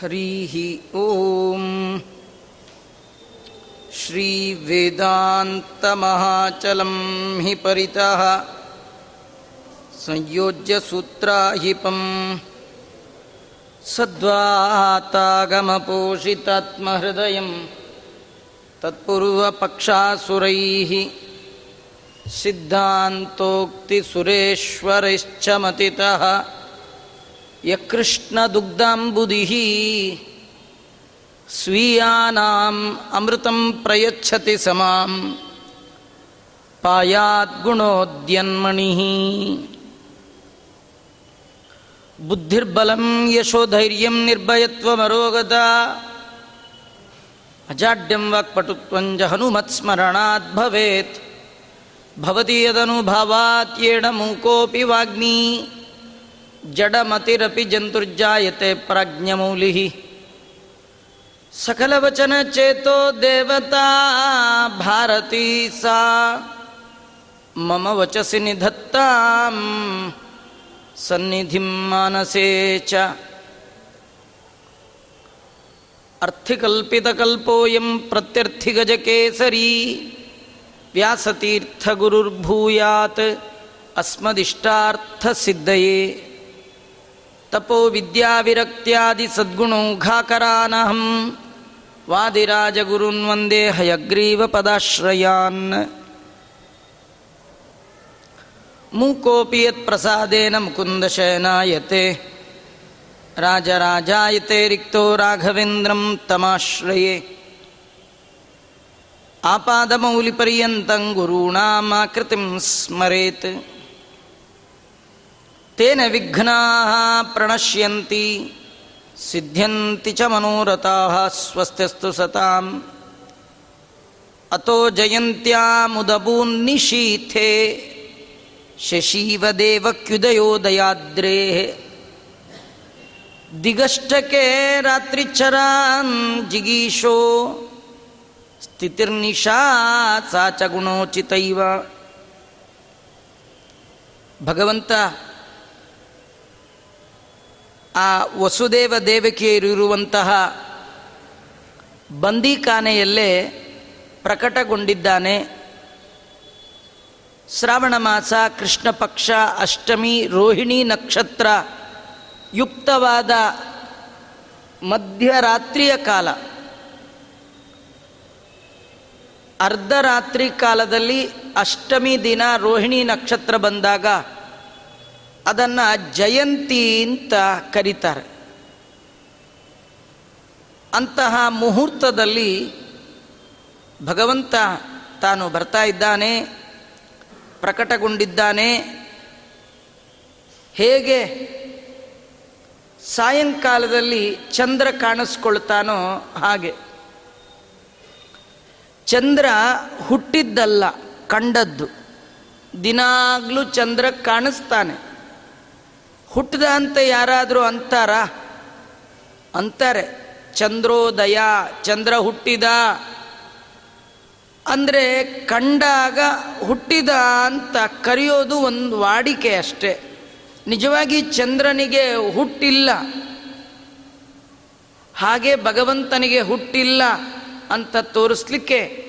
हरिः ॐ। श्रीवेदान्तमहाचलं हि परितः। संयोज्य सूत्राहिपम् सद्वातागमपोषितात्महृदयं। तत्पूर्वपक्षासुरैः। सिद्धान्तोक्तिसुरेश्वरैश्च मतितः यकृष्णदुग्धाम्बुधिः स्वीयानाम् अमृतं प्रयच्छति समां पायाद्गुणोद्यन्मणिः बुद्धिर्बलं यशोधैर्यं निर्भयत्वमरोगता। अजाड्यं वाक्पटुत्वं च हनुमत्स्मरणात् भवेत्। भवति यदनुभावात् येन मूकोऽपि वाग्मी जडमतिरपि जन्तुर्जायते प्राज्ञमौलिः। सकलवचनचेतो देवता भारती सा। मम वचसि निधत्तां सन्निधिं मानसे च। अर्थिकल्पितकल्पोऽयं प्रत्यर्थिगजकेसरी व्यासतीर्थगुरुर्भूयात् अस्मदिष्टार्थसिद्धये तपो वादिराजगुरून् वन्दे हयग्रीवपदाश्रयान्। मूकोऽपि यत्प्रसादेन मुकुन्दशयनायते। राजराजायते रिक्तो राघवेन्द्रं तमाश्रये। आपादमौलिपर्यन्तं गुरूणामाकृतिं स्मरेत् ತೇನ ವಿಘ್ನಾ ಪ್ರಣಶ್ಯಂತಿ, ಸಿದ್ಧ್ಯಂತಿ ಚ ಮನೋರಥಾ ಸ್ವಸ್ಥಸ್ತು ಸತಾಂ, ಅತೋ ಜಯಂತ್ಯಾಮುದಬೂನ್ನಿಶೀಥೆ ಶಶೀವದೇವಕ್ಯುದಯೋದಯಾದ್ರೇ ದಿಗಷ್ಟಕೆ ರಾತ್ರಿಚರಾನ್ ಜಿಗೀಶೋ, ಸ್ಥಿತಿರ್ನಿಶಾ ಸಾ ಚ ಗುಣೋಚಿತೈವ. ಭಗವಂತ ಆ ವಸುದೇವ ದೇವಕಿಯರಿರುವಂತಹ ಬಂದೀಖಾನೆಯಲ್ಲೇ ಪ್ರಕಟಗೊಂಡಿದ್ದಾನೆ. ಶ್ರಾವಣ ಮಾಸ, ಕೃಷ್ಣ ಪಕ್ಷ, ಅಷ್ಟಮಿ, ರೋಹಿಣಿ ನಕ್ಷತ್ರ ಯುಕ್ತವಾದ ಮಧ್ಯರಾತ್ರಿಯ ಕಾಲ. ಅರ್ಧರಾತ್ರಿ ಕಾಲದಲ್ಲಿ ಅಷ್ಟಮಿ ದಿನ ರೋಹಿಣಿ ನಕ್ಷತ್ರ ಬಂದಾಗ ಅದನ್ನು ಜಯಂತಿ ಅಂತ ಕರೀತಾರೆ. ಅಂತಹ ಮುಹೂರ್ತದಲ್ಲಿ ಭಗವಂತ ತಾನು ಬರ್ತಾ ಇದ್ದಾನೆ, ಪ್ರಕಟಗೊಂಡಿದ್ದಾನೆ. ಹೇಗೆ ಸಾಯಂಕಾಲದಲ್ಲಿ ಚಂದ್ರ ಕಾಣಿಸ್ಕೊಳ್ತಾನೋ ಹಾಗೆ. ಚಂದ್ರ ಹುಟ್ಟಿದ್ದಲ್ಲ, ಕಂಡದ್ದು. ದಿನಾಗ್ಲೂ ಚಂದ್ರ ಕಾಣಿಸ್ತಾನೆ. ಹುಟ್ಟಿದ ಅಂತ ಯಾರಾದರೂ ಅಂತಾರ? ಅಂತಾರೆ ಚಂದ್ರೋದಯ ಚಂದ್ರ ಹುಟ್ಟಿದ. ಅಂದರೆ ಕಂಡಾಗ ಹುಟ್ಟಿದ ಅಂತ ಕರೆಯೋದು ಒಂದು ವಾಡಿಕೆ ಅಷ್ಟೆ. ನಿಜವಾಗಿ ಚಂದ್ರನಿಗೆ ಹುಟ್ಟಿಲ್ಲ. ಹಾಗೆ ಭಗವಂತನಿಗೆ ಹುಟ್ಟಿಲ್ಲ ಅಂತ ತೋರಿಸ್ಲಿಕ್ಕೆ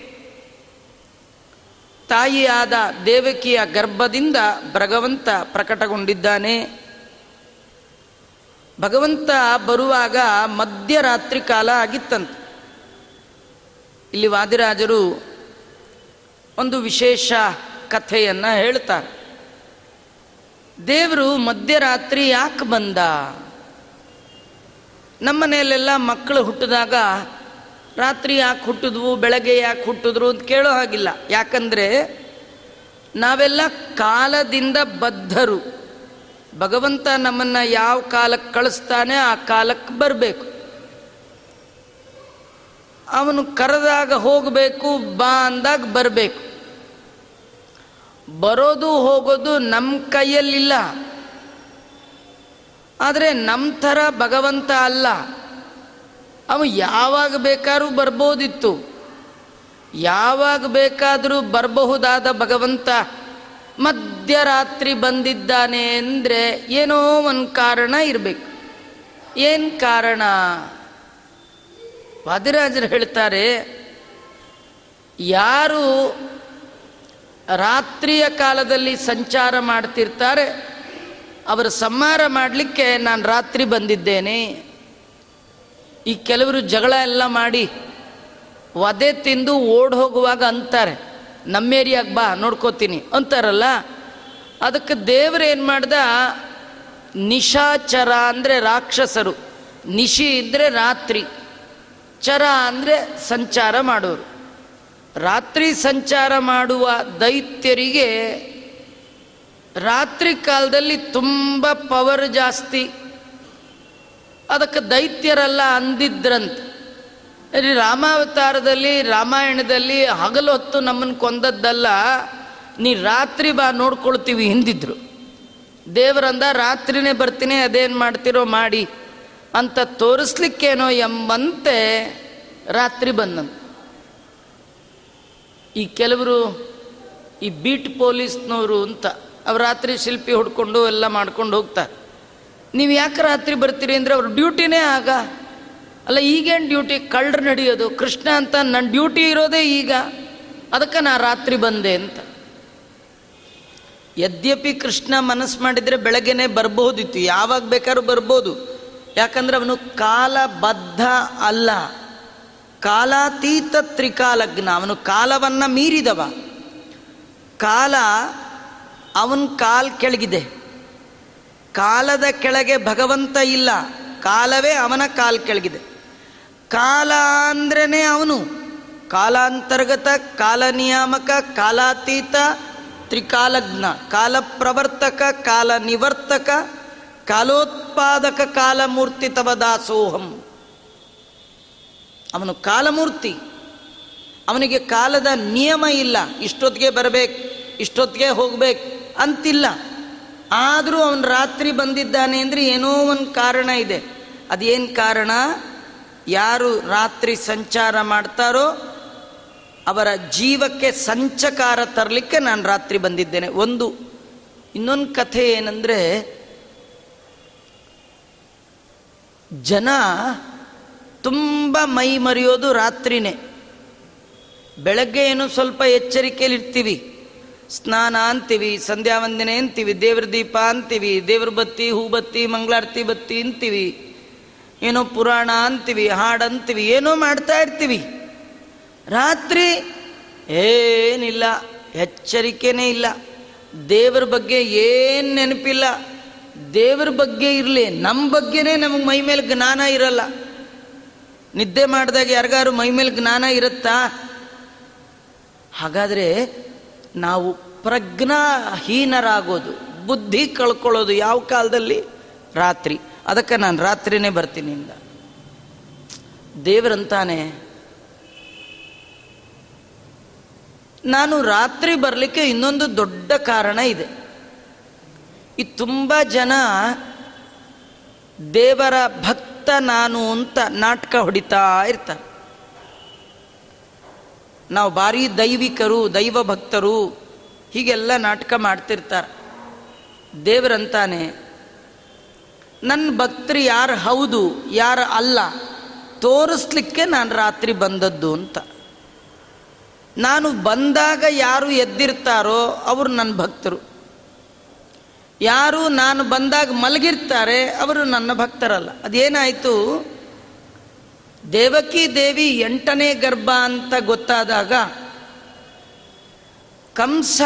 ತಾಯಿಯಾದ ದೇವಕಿಯ ಗರ್ಭದಿಂದ ಭಗವಂತ ಪ್ರಕಟಗೊಂಡಿದ್ದಾನೆ. ಭಗವಂತ ಬರುವಾಗ ಮಧ್ಯರಾತ್ರಿ ಕಾಲ ಆಗಿತ್ತಂತೆ. ಇಲ್ಲಿ ವಾದಿರಾಜರು ಒಂದು ವಿಶೇಷ ಕಥೆಯನ್ನು ಹೇಳ್ತಾರೆ. ದೇವರು ಮಧ್ಯರಾತ್ರಿ ಯಾಕೆ ಬಂದ? ನಮ್ಮನೆಯಲ್ಲೆಲ್ಲ ಮಕ್ಕಳು ಹುಟ್ಟಿದಾಗ ರಾತ್ರಿ ಯಾಕೆ ಹುಟ್ಟಿದ್ವು, ಬೆಳಗ್ಗೆ ಯಾಕೆ ಹುಟ್ಟಿದ್ರು ಅಂತ ಕೇಳೋ ಹಾಗಿಲ್ಲ. ಯಾಕಂದರೆ ನಾವೆಲ್ಲ ಕಾಲದಿಂದ ಬದ್ಧರು. ಭಗವಂತ ನಮ್ಮನ್ನು ಯಾವ ಕಾಲಕ್ಕೆ ಕಳಿಸ್ತಾನೆ ಆ ಕಾಲಕ್ಕೆ ಬರಬೇಕು. ಅವನು ಕರೆದಾಗ ಹೋಗಬೇಕು, ಬಾ ಅಂದಾಗ ಬರಬೇಕು. ಬರೋದು ಹೋಗೋದು ನಮ್ಮ ಕೈಯಲ್ಲಿಲ್ಲ. ಆದರೆ ನಮ್ಮ ಥರ ಭಗವಂತ ಅಲ್ಲ. ಅವನು ಯಾವಾಗ ಬೇಕಾದ್ರೂ ಬರ್ಬೋದಿತ್ತು. ಯಾವಾಗ ಬೇಕಾದರೂ ಬರಬಹುದಾದ ಭಗವಂತ. ಮಧ್ಯರಾತ್ರಿ ಬಂದಿದ್ದಾನೆ ಅಂದರೆ ಏನೋ ಒಂದು ಕಾರಣ ಇರಬೇಕು. ಏನು ಕಾರಣ? ವಾದಿರಾಜರು ಹೇಳ್ತಾರೆ, ಯಾರು ರಾತ್ರಿಯ ಕಾಲದಲ್ಲಿ ಸಂಚಾರ ಮಾಡ್ತಿರ್ತಾರೆ, ಅವರ ಸಂಹಾರ ಮಾಡಲಿಕ್ಕೆ ನಾನು ರಾತ್ರಿ ಬಂದಿದ್ದೇನೆ. ಈ ಕೆಲವರು ಜಗಳ ಎಲ್ಲ ಮಾಡಿ, ವಧೆ ತಿಂದು ಓಡ್ ಹೋಗುವಾಗ ಅಂತಾರೆ. ನಮ್ಮ ಏರಿಯಾಗೆ ಬಾ, ನೋಡ್ಕೋತೀನಿ ಅಂತಾರಲ್ಲ, ಅದಕ್ಕೆ ದೇವರು ಏನು ಮಾಡ್ದ? ನಿಶಾಚರ ಅಂದರೆ ರಾಕ್ಷಸರು, ನಿಶಿ ಅಂದರೆ ರಾತ್ರಿ, ಚರ ಅಂದರೆ ಸಂಚಾರ ಮಾಡೋರು. ರಾತ್ರಿ ಸಂಚಾರ ಮಾಡುವ ದೈತ್ಯರಿಗೆ ರಾತ್ರಿ ಕಾಲದಲ್ಲಿ ತುಂಬ ಪವರ್ ಜಾಸ್ತಿ. ಅದಕ್ಕೆ ದೈತ್ಯರೆಲ್ಲ ಅಂದಿದ್ರಂತೆ. ಇಲ್ಲಿ ರಾಮಾವತಾರದಲ್ಲಿ, ರಾಮಾಯಣದಲ್ಲಿ ಹಗಲು ಹೊತ್ತು ನಮ್ಮನ್ನು ಕೊಂದದ್ದಲ್ಲ, ನೀ ರಾತ್ರಿ ಬಾ ನೋಡ್ಕೊಳ್ತೀವಿ ಹಿಂದಿದ್ರು. ದೇವರಂದ, ರಾತ್ರಿನೇ ಬರ್ತೀನಿ, ಅದೇನು ಮಾಡ್ತಿರೋ ಮಾಡಿ ಅಂತ ತೋರಿಸ್ಲಿಕ್ಕೇನೋ ಎಂಬಂತೆ ರಾತ್ರಿ ಬಂದಂತ ಈ ಕೆಲವರು ಈ ಬೀಟ್ ಪೊಲೀಸ್ನವರು ಅಂತ, ಅವ್ರು ರಾತ್ರಿ ಶಿಲ್ಪಿ ಹುಡ್ಕೊಂಡು ಎಲ್ಲ ಮಾಡ್ಕೊಂಡು ಹೋಗ್ತಾರೆ. ನೀವು ಯಾಕೆ ರಾತ್ರಿ ಬರ್ತೀರಿ ಅಂದರೆ ಅವ್ರ ಡ್ಯೂಟಿನೇ ಆಗ. ಅಲ್ಲ, ಈಗೇನು ಡ್ಯೂಟಿ ಕಳ್ಳರು ನಡೆಯೋದು. ಕೃಷ್ಣ ಅಂತ ನನ್ನ ಡ್ಯೂಟಿ ಇರೋದೇ ಈಗ. ಅದಕ್ಕೆ ನಾ ರಾತ್ರಿ ಬಂದೆ ಅಂತ. ಯದ್ಯಪಿ ಕೃಷ್ಣ ಮನಸ್ಸು ಮಾಡಿದರೆ ಬೆಳಗ್ಗೆನೆ ಬರ್ಬೋದಿತ್ತು. ಯಾವಾಗ ಬೇಕಾದ್ರೂ ಬರ್ಬೋದು. ಯಾಕಂದ್ರೆ ಅವನು ಕಾಲಬದ್ಧ ಅಲ್ಲ. ಕಾಲಾತೀತ ತ್ರಿಕಾಲಜ್ಞ ಅವನು ಕಾಲವನ್ನು ಮೀರಿದವ. ಕಾಲ ಅವನ ಕಾಲ್ ಕೆಳಗಿದೆ. ಕಾಲದ ಕೆಳಗೆ ಭಗವಂತ ಇಲ್ಲ. ಕಾಲವೇ ಅವನ ಕಾಲ್ ಕೆಳಗಿದೆ. ಕಾಲ ಅಂದ್ರೇ ಅವನು. ಕಾಲಾಂತರ್ಗತ ಕಾಲ ನಿಯಾಮಕ ಕಾಲಾತೀತ, ತ್ರಿಕಾಲಜ್ಞ ಕಾಲ ಪ್ರವರ್ತಕ ಕಾಲ ನಿವರ್ತಕ ಕಾಲೋತ್ಪಾದಕ ಕಾಲಮೂರ್ತಿ ತವ ದಾಸೋಹಂ ಅವನು ಕಾಲಮೂರ್ತಿ. ಅವನಿಗೆ ಕಾಲದ ನಿಯಮ ಇಲ್ಲ. ಇಷ್ಟೊತ್ತಿಗೆ ಬರಬೇಕು, ಇಷ್ಟೊತ್ತಿಗೆ ಹೋಗ್ಬೇಕು ಅಂತಿಲ್ಲ. ಆದರೂ ಅವನು ರಾತ್ರಿ ಬಂದಿದ್ದಾನೆ ಅಂದರೆ ಏನೋ ಒಂದು ಕಾರಣ ಇದೆ. ಅದೇನು ಕಾರಣ? ಯಾರು ರಾತ್ರಿ ಸಂಚಾರ ಮಾಡ್ತಾರೋ ಅವರ ಜೀವಕ್ಕೆ ಸಂಚಕಾರ ತರಲಿಕ್ಕೆ ನಾನು ರಾತ್ರಿ ಬಂದಿದ್ದೇನೆ. ಒಂದು, ಇನ್ನೊಂದು ಕಥೆ ಏನಂದರೆ, ಜನ ತುಂಬ ಮೈ ಮರೆಯೋದು ರಾತ್ರಿನೇ. ಬೆಳಗ್ಗೆ ಏನು ಸ್ವಲ್ಪ ಎಚ್ಚರಿಕೆಯಲ್ಲಿ ಇರ್ತೀವಿ ಸ್ನಾನ ಅಂತೀವಿ ಸಂಧ್ಯಾ ವಂದನೆ ಅಂತೀವಿ, ದೇವ್ರ ದೀಪ ಅಂತೀವಿ, ದೇವ್ರ ಬತ್ತಿ, ಹೂ ಬತ್ತಿ, ಮಂಗಳಾರತಿ ಬತ್ತಿ ಅಂತೀವಿ. ಏನೋ ಪುರಾಣ ಅಂತೀವಿ ಹಾಡು ಅಂತೀವಿ ಏನೋ ಮಾಡ್ತಾ ಇರ್ತೀವಿ. ರಾತ್ರಿ ಏನಿಲ್ಲ, ಎಚ್ಚರಿಕೆನೇ ಇಲ್ಲ. ದೇವರ ಬಗ್ಗೆ ಏನು ನೆನಪಿಲ್ಲ. ದೇವರ ಬಗ್ಗೆ ಇರಲಿ ನಮ್ಮ ಬಗ್ಗೆನೇ ನಮಗೆ ಮೈ ಮೇಲೆ ಜ್ಞಾನ ಇರಲ್ಲ. ನಿದ್ದೆ ಮಾಡಿದಾಗ ಯಾರಿಗಾರು ಮೈ ಮೇಲೆ ಜ್ಞಾನ ಇರುತ್ತಾ? ಹಾಗಾದರೆ ನಾವು ಪ್ರಜ್ಞಾಹೀನರಾಗೋದು, ಬುದ್ಧಿ ಕಳ್ಕೊಳ್ಳೋದು ಯಾವ ಕಾಲದಲ್ಲಿ? ರಾತ್ರಿ. ಅದಕ್ಕೆ ನಾನು ರಾತ್ರಿನೇ ಬರ್ತೀನಿ ಇಂದ ದೇವರಂತಾನೆ, ನಾನು ರಾತ್ರಿ ಬರಲಿಕ್ಕೆ ಇನ್ನೊಂದು ದೊಡ್ಡ ಕಾರಣ ಇದೆ. ಈ ತುಂಬ ಜನ ದೇವರ ಭಕ್ತ ನಾನು ಅಂತ ನಾಟಕ ಹೊಡಿತಾ ಇರ್ತಾರೆ. ನಾವು ಭಾರಿ ದೈವಿಕರು, ದೈವ ಭಕ್ತರು, ಹೀಗೆಲ್ಲ ನಾಟಕ ಮಾಡ್ತಿರ್ತಾರೆ. ದೇವರಂತಾನೆ ನನ್ನ ಭಕ್ತರು ಯಾರು ಹೌದು, ಯಾರು ಅಲ್ಲ, ತೋರಿಸ್ಲಿಕ್ಕೆ ನಾನು ರಾತ್ರಿ ಬಂದದ್ದು ಅಂತ. ನಾನು ಬಂದಾಗ ಯಾರು ಎದ್ದಿರ್ತಾರೋ ಅವರು ನನ್ನ ಭಕ್ತರು. ಯಾರು ನಾನು ಬಂದಾಗ ಮಲಗಿರ್ತಾರೆ ಅವರು ನನ್ನ ಭಕ್ತರಲ್ಲ. ಅದೇನಾಯಿತು? ದೇವಕಿ ದೇವಿ ಎಂಟನೇ ಗರ್ಭ ಅಂತ ಗೊತ್ತಾದಾಗ ಕಂಸ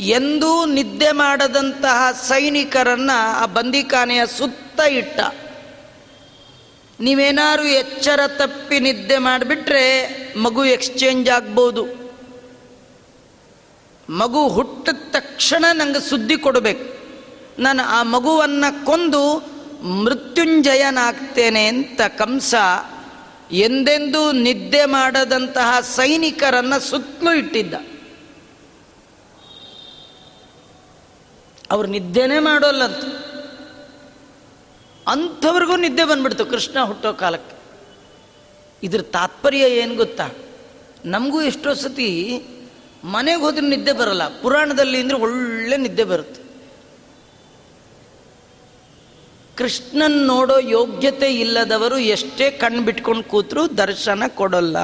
ಎಂದೂ ನಿದ್ದೆ ಮಾಡದಂತಹ ಸೈನಿಕರನ್ನ ಆ ಬಂದಿಖಾನೆಯ ಸುತ್ತ ಇಟ್ಟ. ನೀವೇನಾರು ಎಚ್ಚರ ತಪ್ಪಿ ನಿದ್ದೆ ಮಾಡಿಬಿಟ್ರೆ ಮಗು ಎಕ್ಸ್ಚೇಂಜ್ ಆಗ್ಬೋದು. ಮಗು ಹುಟ್ಟಿದ ತಕ್ಷಣ ನಂಗೆ ಸುದ್ದಿ ಕೊಡಬೇಕು. ನಾನು ಆ ಮಗುವನ್ನು ಕೊಂದು ಮೃತ್ಯುಂಜಯನಾಗ್ತೇನೆ ಅಂತ ಕಂಸ ಎಂದೆಂದೂ ನಿದ್ದೆ ಮಾಡದಂತಹ ಸೈನಿಕರನ್ನು ಸುತ್ತಲೂ ಇಟ್ಟಿದ್ದ. ಅವ್ರು ನಿದ್ದೆನೇ ಮಾಡೋಲ್ಲಂತ. ಅಂಥವ್ರಿಗೂ ನಿದ್ದೆ ಬಂದ್ಬಿಡ್ತು ಕೃಷ್ಣ ಹುಟ್ಟೋ ಕಾಲಕ್ಕೆ. ಇದ್ರ ತಾತ್ಪರ್ಯ ಏನು ಗೊತ್ತಾ? ನಮಗೂ ಎಷ್ಟೋ ಸತಿ ಮನೆಗೆ ಹೋದ್ರೆ ನಿದ್ದೆ ಬರಲ್ಲ. ಪುರಾಣದಲ್ಲಿ ಅಂದರೆ ಒಳ್ಳೆ ನಿದ್ದೆ ಬರುತ್ತೆ. ಕೃಷ್ಣನ್ ನೋಡೋ ಯೋಗ್ಯತೆ ಇಲ್ಲದವರು ಎಷ್ಟೇ ಕಣ್ಣು ಬಿಟ್ಕೊಂಡು ಕೂತರು ದರ್ಶನ ಕೊಡೋಲ್ಲ.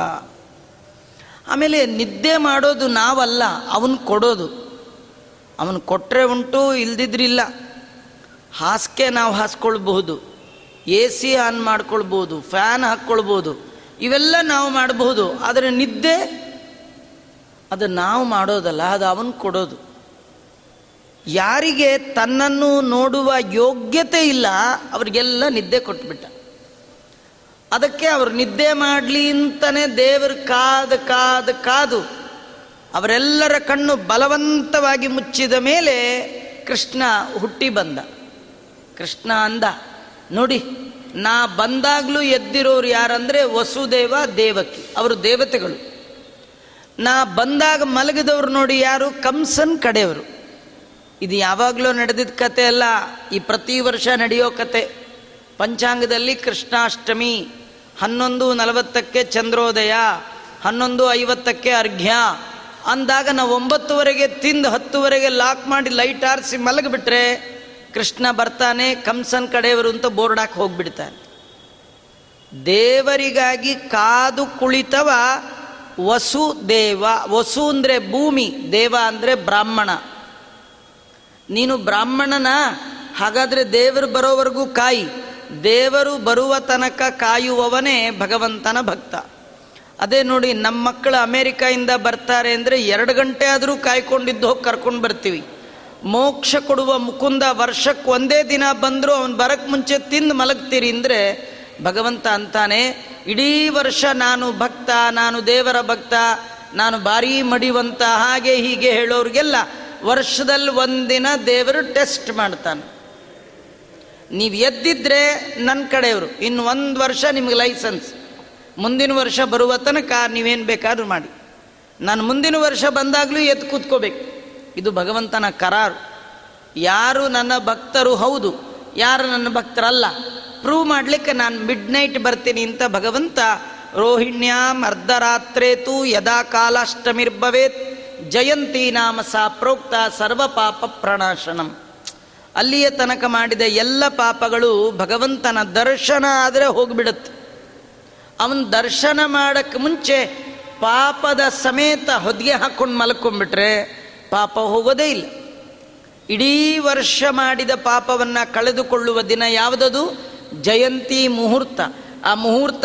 ಆಮೇಲೆ ನಿದ್ದೆ ಮಾಡೋದು ನಾವಲ್ಲ, ಅವನು ಕೊಡೋದು. ಅವನು ಕೊಟ್ಟರೆ ಉಂಟು ಇಲ್ದಿದ್ರಿಲ್ಲ ಹಾಸಿಗೆ ನಾವು ಹಾಸ್ಕೊಳ್ಬಹುದು. ಎ ಸಿ ಆನ್ ಮಾಡ್ಕೊಳ್ಬೋದು ಫ್ಯಾನ್ ಹಾಕ್ಕೊಳ್ಬೋದು ಇವೆಲ್ಲ ನಾವು ಮಾಡಬಹುದು. ಆದರೆ ನಿದ್ದೆ, ಅದು ನಾವು ಮಾಡೋದಲ್ಲ, ಅದು ಅವನು ಕೊಡೋದು. ಯಾರಿಗೆ ತನ್ನನ್ನು ನೋಡುವ ಯೋಗ್ಯತೆ ಇಲ್ಲ, ಅವರಿಗೆಲ್ಲ ನಿದ್ದೆ ಕೊಟ್ಬಿಟ್ಟ. ಅದಕ್ಕೆ ಅವರು ನಿದ್ದೆ ಮಾಡಲಿ ಅಂತಲೇ ದೇವರು ಕಾದು ಕಾದು ಕಾದು. ಅವರೆಲ್ಲರ ಕಣ್ಣು ಬಲವಂತವಾಗಿ ಮುಚ್ಚಿದ ಮೇಲೆ ಕೃಷ್ಣ ಹುಟ್ಟಿ ಬಂದ. ಕೃಷ್ಣ ಅಂದ, ನೋಡಿ, ನಾ ಬಂದಾಗಲೂ ಎದ್ದಿರೋರು ಯಾರಂದರೆ ವಸುದೇವ ದೇವಕಿ, ಅವರು ದೇವತೆಗಳು. ನಾ ಬಂದಾಗ ಮಲಗಿದವರು ನೋಡಿ ಯಾರು? ಕಂಸನ್ ಕಡೆಯವರು. ಇದು ಯಾವಾಗಲೂ ನಡೆದಿದ್ದ ಕತೆ ಅಲ್ಲ, ಈ ಪ್ರತಿ ವರ್ಷ ನಡೆಯೋ ಕತೆ. ಪಂಚಾಂಗದಲ್ಲಿ ಕೃಷ್ಣಾಷ್ಟಮಿ, ಹನ್ನೊಂದು ನಲವತ್ತಕ್ಕೆ ಚಂದ್ರೋದಯ, ಹನ್ನೊಂದು ಐವತ್ತಕ್ಕೆ ಅರ್ಘ್ಯ ಅಂದಾಗ ನಾವು ಒಂಬತ್ತುವರೆಗೆ ತಿಂದು ಹತ್ತುವರೆಗೆ ಲಾಕ್ ಮಾಡಿ ಲೈಟ್ ಆರಿಸಿ ಮಲಗಿಬಿಟ್ರೆ ಕೃಷ್ಣ ಬರ್ತಾನೆ ಕಂಸನ್ ಕಡೆಯವರು ಅಂತ ಬೋರ್ಡಾಕ್ ಹೋಗ್ಬಿಡ್ತಾನೆ. ದೇವರಿಗಾಗಿ ಕಾದು ಕುಳಿತವ ವಸು ದೇವ, ವಸು ಅಂದರೆ ಭೂಮಿ, ದೇವ ಅಂದರೆ ಬ್ರಾಹ್ಮಣ. ನೀನು ಬ್ರಾಹ್ಮಣನ, ಹಾಗಾದರೆ ದೇವರು ಬರೋವರೆಗೂ ಕಾಯಿ. ದೇವರು ಬರುವ ತನಕ ಕಾಯುವವನೇ ಭಗವಂತನ ಭಕ್ತ. ಅದೇ ನೋಡಿ ನಮ್ಮ ಮಕ್ಕಳು ಅಮೇರಿಕಾಯಿಂದ ಬರ್ತಾರೆ ಅಂದರೆ ಎರಡು ಗಂಟೆ ಆದರೂ ಕಾಯ್ಕೊಂಡಿದ್ದು ಹೋಗಿ ಕರ್ಕೊಂಡು ಬರ್ತೀವಿ. ಮೋಕ್ಷ ಕೊಡುವ ಮುಕುಂದ ವರ್ಷಕ್ಕೆ ಒಂದೇ ದಿನ ಬಂದರೂ ಅವನು ಬರಕ್ಕೆ ಮುಂಚೆ ತಿಂದು ಮಲಗ್ತೀರಿ ಅಂದರೆ ಭಗವಂತ ಅಂತಾನೆ, ಇಡೀ ವರ್ಷ ನಾನು ಭಕ್ತ, ನಾನು ದೇವರ ಭಕ್ತ, ನಾನು ಭಾರೀ ಮಡಿವಂತ, ಹಾಗೆ ಹೀಗೆ ಹೇಳೋರಿಗೆಲ್ಲ ವರ್ಷದಲ್ಲಿ ಒಂದಿನ ದೇವರು ಟೆಸ್ಟ್ ಮಾಡ್ತಾನೆ. ನೀವು ಎದ್ದಿದ್ರೆ ನನ್ನ ಕಡೆಯವರು ಇನ್ನು ಒಂದು ವರ್ಷ ನಿಮಗೆ ಲೈಸೆನ್ಸ್. ಮುಂದಿನ ವರ್ಷ ಬರುವ ತನಕ ನೀವೇನು ಬೇಕಾದ್ರೂ ಮಾಡಿ. ನಾನು ಮುಂದಿನ ವರ್ಷ ಬಂದಾಗಲೂ ಎದ್ದು ಕೂತ್ಕೋಬೇಕು. ಇದು ಭಗವಂತನ ಕರಾರು. ಯಾರು ನನ್ನ ಭಕ್ತರು ಹೌದು, ಯಾರು ನನ್ನ ಭಕ್ತರಲ್ಲ ಪ್ರೂವ್ ಮಾಡಲಿಕ್ಕೆ ನಾನು ಮಿಡ್ ನೈಟ್ ಬರ್ತೀನಿ ಅಂತ ಭಗವಂತ, ರೋಹಿಣ್ಯಾಂ ಅರ್ಧರಾತ್ರೇತು ಯದಾ ಕಾಲಾಷ್ಟಮಿರ್ಭವೇತ್, ಜಯಂತಿ ನಾಮ ಸಾ ಪ್ರೋಕ್ತ ಸರ್ವ ಪಾಪ ಪ್ರಣಾಶನಂ. ಅಲ್ಲಿಯ ತನಕ ಮಾಡಿದ ಎಲ್ಲ ಪಾಪಗಳು ಭಗವಂತನ ದರ್ಶನ ಆದರೆ ಹೋಗಿಬಿಡುತ್ತೆ. ಅವನ ದರ್ಶನ ಮಾಡೋಕ್ಕೆ ಮುಂಚೆ ಪಾಪದ ಸಮೇತ ಹೊದಿಗೆ ಹಾಕ್ಕೊಂಡು ಮಲ್ಕೊಂಡ್ಬಿಟ್ರೆ ಪಾಪ ಹೋಗೋದೇ ಇಲ್ಲ. ಇಡೀ ವರ್ಷ ಮಾಡಿದ ಪಾಪವನ್ನು ಕಳೆದುಕೊಳ್ಳುವ ದಿನ ಯಾವುದದು? ಜಯಂತಿ ಮುಹೂರ್ತ. ಆ ಮುಹೂರ್ತ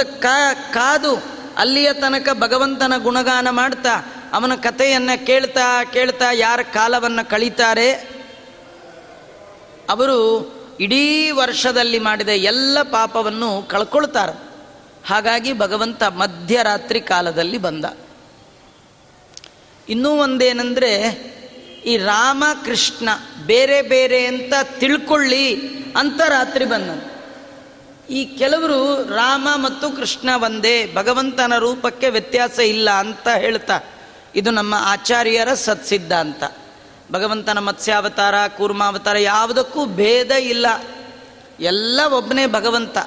ಕಾದು ಅಲ್ಲಿಯ ತನಕ ಭಗವಂತನ ಗುಣಗಾನ ಮಾಡ್ತಾ ಅವನ ಕಥೆಯನ್ನು ಕೇಳ್ತಾ ಕೇಳ್ತಾ ಯಾರ ಕಾಲವನ್ನು ಕಳೀತಾರೆ? ಅವರು ಇಡೀ ವರ್ಷದಲ್ಲಿ ಮಾಡಿದ ಎಲ್ಲ ಪಾಪವನ್ನು ಕಳ್ಕೊಳ್ತಾರೆ. ಹಾಗಾಗಿ ಭಗವಂತ ಮಧ್ಯರಾತ್ರಿ ಕಾಲದಲ್ಲಿ ಬಂದ. ಇನ್ನೂ ಒಂದೇನೆಂದರೆ, ಈ ರಾಮ ಕೃಷ್ಣ ಬೇರೆ ಬೇರೆ ಅಂತ ತಿಳ್ಕೊಳ್ಳಿ ಅಂತ ರಾತ್ರಿ ಬಂದ ಈ ಕೆಲವರು ರಾಮ ಮತ್ತು ಕೃಷ್ಣ ಒಂದೇ, ಭಗವಂತನ ರೂಪಕ್ಕೆ ವ್ಯತ್ಯಾಸ ಇಲ್ಲ ಅಂತ ಹೇಳ್ತಾ, ಇದು ನಮ್ಮ ಆಚಾರ್ಯರ ಸತ್ಸಿದ್ಧಾಂತ. ಭಗವಂತನ ಮತ್ಸ್ಯಾವತಾರ, ಕೂರ್ಮಾವತಾರ ಯಾವುದಕ್ಕೂ ಭೇದ ಇಲ್ಲ. ಎಲ್ಲ ಒಬ್ಬನೇ ಭಗವಂತ.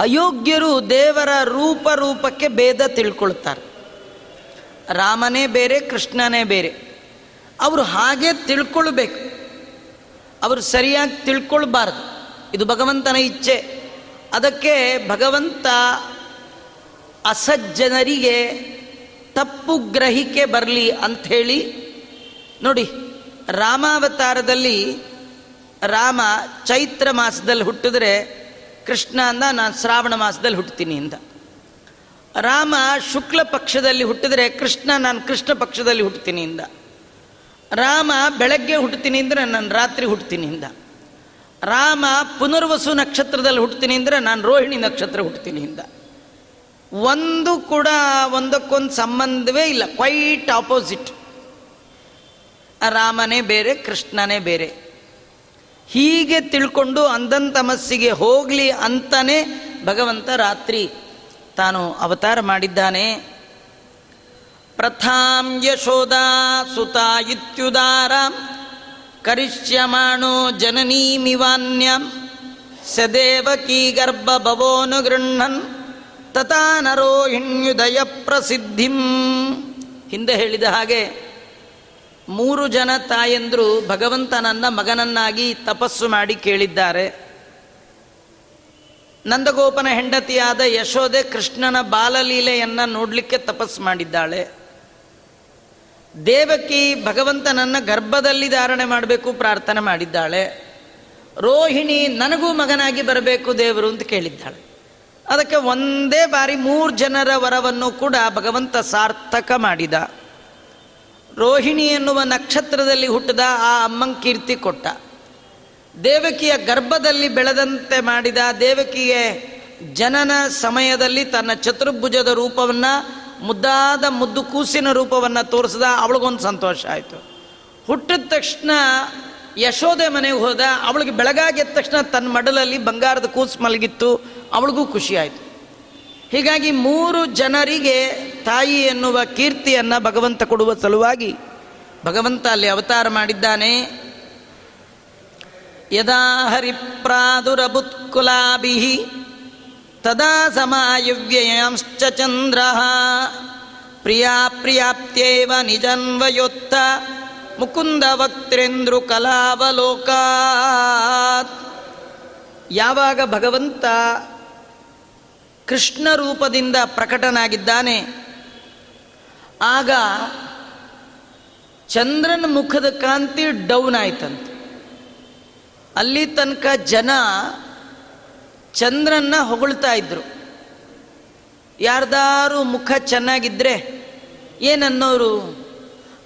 ಅಯೋಗ್ಯರು ದೇವರ ರೂಪ ರೂಪಕ್ಕೆ ಭೇದ ತಿಳ್ಕೊಳ್ತಾರೆ. ರಾಮನೇ ಬೇರೆ, ಕೃಷ್ಣನೇ ಬೇರೆ. ಅವರು ಹಾಗೆ ತಿಳ್ಕೊಳ್ಬೇಕು. ಅವರು ಸರಿಯಾಗಿ ತಿಳ್ಕೊಳ್ಬಾರ್ದು. ಇದು ಭಗವಂತನ ಇಚ್ಛೆ. ಅದಕ್ಕೆ ಭಗವಂತ ಅಸಜ್ಜನರಿಗೆ ತಪ್ಪು ಗ್ರಹಿಕೆ ಬರಲಿ ಅಂಥೇಳಿ ನೋಡಿ, ರಾಮಾವತಾರದಲ್ಲಿ ರಾಮ ಚೈತ್ರ ಮಾಸದಲ್ಲಿ ಹುಟ್ಟಿದ್ರೆ ಕೃಷ್ಣ ಅಂದ, ನಾನು ಶ್ರಾವಣ ಮಾಸದಲ್ಲಿ ಹುಟ್ಟುತ್ತೀನಿ ಅಂತ. ರಾಮ ಶುಕ್ಲ ಪಕ್ಷದಲ್ಲಿ ಹುಟ್ಟಿದ್ರೆ, ಕೃಷ್ಣ, ನಾನು ಕೃಷ್ಣ ಪಕ್ಷದಲ್ಲಿ ಹುಟ್ಟುತ್ತೀನಿ ಇಂದ ರಾಮ ಬೆಳಗ್ಗೆ ಹುಟ್ಟುತ್ತೀನಿ ಅಂದರೆ, ನಾನು ರಾತ್ರಿ ಹುಟ್ಟುತ್ತೀನಿ ಇಂದ ರಾಮ ಪುನರ್ವಸು ನಕ್ಷತ್ರದಲ್ಲಿ ಹುಟ್ಟುತ್ತೀನಿ ಅಂದರೆ, ನಾನು ರೋಹಿಣಿ ನಕ್ಷತ್ರ ಹುಟ್ಟುತ್ತೀನಿ ಇಂದ ಒಂದು ಕೂಡ ಒಂದಕ್ಕೊಂದು ಸಂಬಂಧವೇ ಇಲ್ಲ, ಕ್ವೈಟ್ ಆಪೋಸಿಟ್. ರಾಮನೇ ಬೇರೆ, ಕೃಷ್ಣನೇ ಬೇರೆ. ಹೀಗೆ ತಿಳ್ಕೊಂಡು ಅಂದಂತಮಸ್ಸಿಗೆ ಹೋಗಲಿ ಅಂತಾನೆ ಭಗವಂತ ರಾತ್ರಿ ತಾನು ಅವತಾರ ಮಾಡಿದ್ದಾನೆ. ಪ್ರಥಾಂ ಯಶೋಧ ಸುತ ಇತ್ಯುದಾರ, ಕರಿಷ್ಯಮಾಣೋ ಜನನೀಮಿವಾನ್ಯ, ಸದೇವಕೀ ಗರ್ಭ ಭವೋನು ಗೃಹನ್ ತಥಾ ನರೋಹಿಣ್ಯುದಯ ಪ್ರಸಿದ್ಧಿಂ. ಹಿಂದೆ ಹೇಳಿದ ಹಾಗೆ ಮೂರು ಜನ ತಾಯಂದರು ಭಗವಂತನನ್ನ ಮಗನನ್ನಾಗಿ ತಪಸ್ಸು ಮಾಡಿ ಕೇಳಿದ್ದಾರೆ. ನಂದಗೋಪನ ಹೆಂಡತಿಯಾದ ಯಶೋದೆ ಕೃಷ್ಣನ ಬಾಲಲೀಲೆಯನ್ನು ನೋಡಲಿಕ್ಕೆ ತಪಸ್ಸು ಮಾಡಿದ್ದಾಳೆ. ದೇವಕಿ ಭಗವಂತನನ್ನ ಗರ್ಭದಲ್ಲಿ ಧಾರಣೆ ಮಾಡಬೇಕು ಪ್ರಾರ್ಥನೆ ಮಾಡಿದ್ದಾಳೆ. ರೋಹಿಣಿ ನನಗೂ ಮಗನಾಗಿ ಬರಬೇಕು ದೇವರು ಅಂತ ಕೇಳಿದ್ದಾಳೆ. ಅದಕ್ಕೆ ಒಂದೇ ಬಾರಿ ಮೂರು ಜನರ ವರವನ್ನು ಕೂಡ ಭಗವಂತ ಸಾರ್ಥಕ ಮಾಡಿದ. ರೋಹಿಣಿ ಎನ್ನುವ ನಕ್ಷತ್ರದಲ್ಲಿ ಹುಟ್ಟಿದ ಆ ಅಮ್ಮಂ ಕೀರ್ತಿ ಕೊಟ್ಟ. ದೇವಕಿಯ ಗರ್ಭದಲ್ಲಿ ಬೆಳೆದಂತೆ ಮಾಡಿದ ದೇವಕಿಗೆ ಜನನ ಸಮಯದಲ್ಲಿ ತನ್ನ ಚತುರ್ಭುಜದ ರೂಪವನ್ನು, ಮುದ್ದಾದ ಮುದ್ದು ಕೂಸಿನ ರೂಪವನ್ನು ತೋರಿಸಿದ. ಅವಳಿಗೊಂದು ಸಂತೋಷ ಆಯಿತು. ಹುಟ್ಟಿದ ತಕ್ಷಣ ಯಶೋದೆ ಮನೆಗೆ ಹೋದ. ಅವಳಿಗೆ ಬೆಳಗಾಗಿದ್ದ ತಕ್ಷಣ ತನ್ನ ಮಡಲಲ್ಲಿ ಬಂಗಾರದ ಕೂಸು ಮಲಗಿತ್ತು. ಅವಳಿಗೂ ಖುಷಿ ಹೀಗಾಗಿ ಮೂರು ಜನರಿಗೆ ತಾಯಿ ಎನ್ನುವ ಕೀರ್ತಿಯನ್ನು ಭಗವಂತ ಕೊಡುವ ಸಲುವಾಗಿ ಭಗವಂತ ಅಲ್ಲಿ ಅವತಾರ ಮಾಡಿದ್ದಾನೆ. ಯದಾ ಹರಿಪ್ರಾದುರಬುತ್ಕುಲಾಭಿ ತದಾ ಸಮಾಯುವ್ಯಯಾಂಶ್ಚ ಚಂದ್ರ ಪ್ರಿಯಾ ಪ್ರಿಯಾಪ್ತ್ಯೇವ ನಿಜನ್ವಯೋತ್ತ ಮುಕುಂದ ವಕ್ತೇಂದ್ರು ಕಲಾವಲೋಕಾತ್. ಯಾವಾಗ ಭಗವಂತ ಕೃಷ್ಣ ರೂಪದಿಂದ ಪ್ರಕಟನಾಗಿದ್ದಾನೆ. ಆಗ ಚಂದ್ರನ ಮುಖದ ಕಾಂತಿ ಡೌನ್ ಆಯ್ತಂತೆ. ಅಲ್ಲಿ ತನಕ ಜನ ಚಂದ್ರನ್ನ ಹೊಗಳ್ತಾ ಇದ್ರು. ಯಾರ್ದಾರು ಮುಖ ಚೆನ್ನಾಗಿದ್ರೆ ಏನನ್ನೋರು,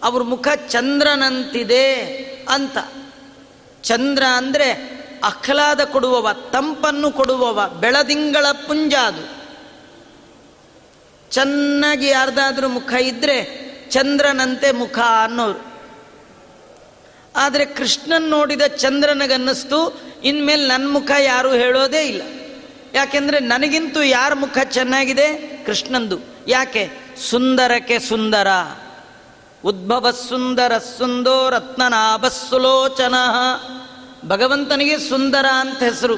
ಅವ್ರ ಮುಖ ಚಂದ್ರನಂತಿದೆ ಅಂತ. ಚಂದ್ರ ಅಂದರೆ ಆಹ್ಲಾದ ಕೊಡುವವ, ತಂಪನ್ನು ಕೊಡುವವ, ಬೆಳದಿಂಗಳ ಪುಂಜ ಅದು ಚೆನ್ನಾಗಿ ಯಾರ್ದಾದ್ರೂ ಮುಖ ಇದ್ರೆ ಚಂದ್ರನಂತೆ ಮುಖ ಅನ್ನೋರು. ಆದರೆ ಕೃಷ್ಣನ್ ನೋಡಿದ ಚಂದ್ರನಗನ್ನಿಸ್ತು, ಇನ್ಮೇಲೆ ನನ್ನ ಮುಖ ಯಾರು ಹೇಳೋದೇ ಇಲ್ಲ. ಯಾಕೆಂದ್ರೆ ನನಗಿಂತೂ ಯಾರ ಮುಖ ಚೆನ್ನಾಗಿದೆ? ಕೃಷ್ಣಂದು. ಯಾಕೆ? ಸುಂದರಕ್ಕೆ ಸುಂದರ. ಉದ್ಭವ ಸುಂದರ ಸುಂದೋ ರತ್ನನಾಭ ಸುಲೋಚನ ಭಗವಂತನಿಗೆ ಸುಂದರ ಅಂತ ಹೆಸರು.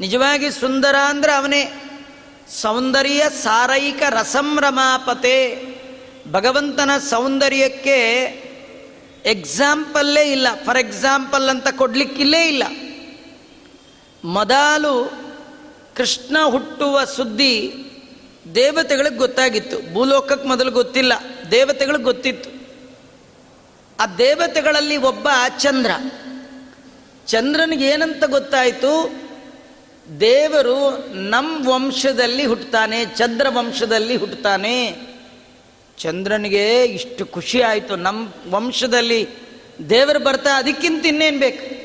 ನಿಜವಾಗಿ ಸುಂದರ ಅಂದ್ರೆ ಅವನೇ. ಸೌಂದರ್ಯ ಸಾರೈಕ ರಸಂಭ್ರಮಾಪತೆ ಭಗವಂತನ ಸೌಂದರ್ಯಕ್ಕೆ ಎಕ್ಸಾಂಪಲ್ಲೇ ಇಲ್ಲ. ಫಾರ್ ಎಕ್ಸಾಂಪಲ್ ಅಂತ ಕೊಡಲಿಕ್ಕಿಲ್ಲೇ ಇಲ್ಲ. ಮೊದಲು ಕೃಷ್ಣ ಹುಟ್ಟುವ ಸುದ್ದಿ ದೇವತೆಗಳಿಗೆ ಗೊತ್ತಾಗಿತ್ತು. ಭೂಲೋಕಕ್ಕೆ ಮೊದಲು ಗೊತ್ತಿಲ್ಲ. ದೇವತೆಗಳಿಗೆ ಗೊತ್ತಿತ್ತು. ಆ ದೇವತೆಗಳಲ್ಲಿ ಒಬ್ಬ ಚಂದ್ರ. ಚಂದ್ರನಿಗೆ ಏನಂತ ಗೊತ್ತಾಯಿತು? ದೇವರು ನಮ್ಮ ವಂಶದಲ್ಲಿ ಹುಟ್ಟುತ್ತಾನೆ ಚಂದ್ರ ವಂಶದಲ್ಲಿ ಹುಟ್ಟುತ್ತಾನೆ ಚಂದ್ರನಿಗೆ ಇಷ್ಟು ಖುಷಿ ಆಯಿತು. ನಮ್ಮ ವಂಶದಲ್ಲಿ ದೇವರು ಬರ್ತಾ ಅದಕ್ಕಿಂತ ಇನ್ನೇನು ಬೇಕು?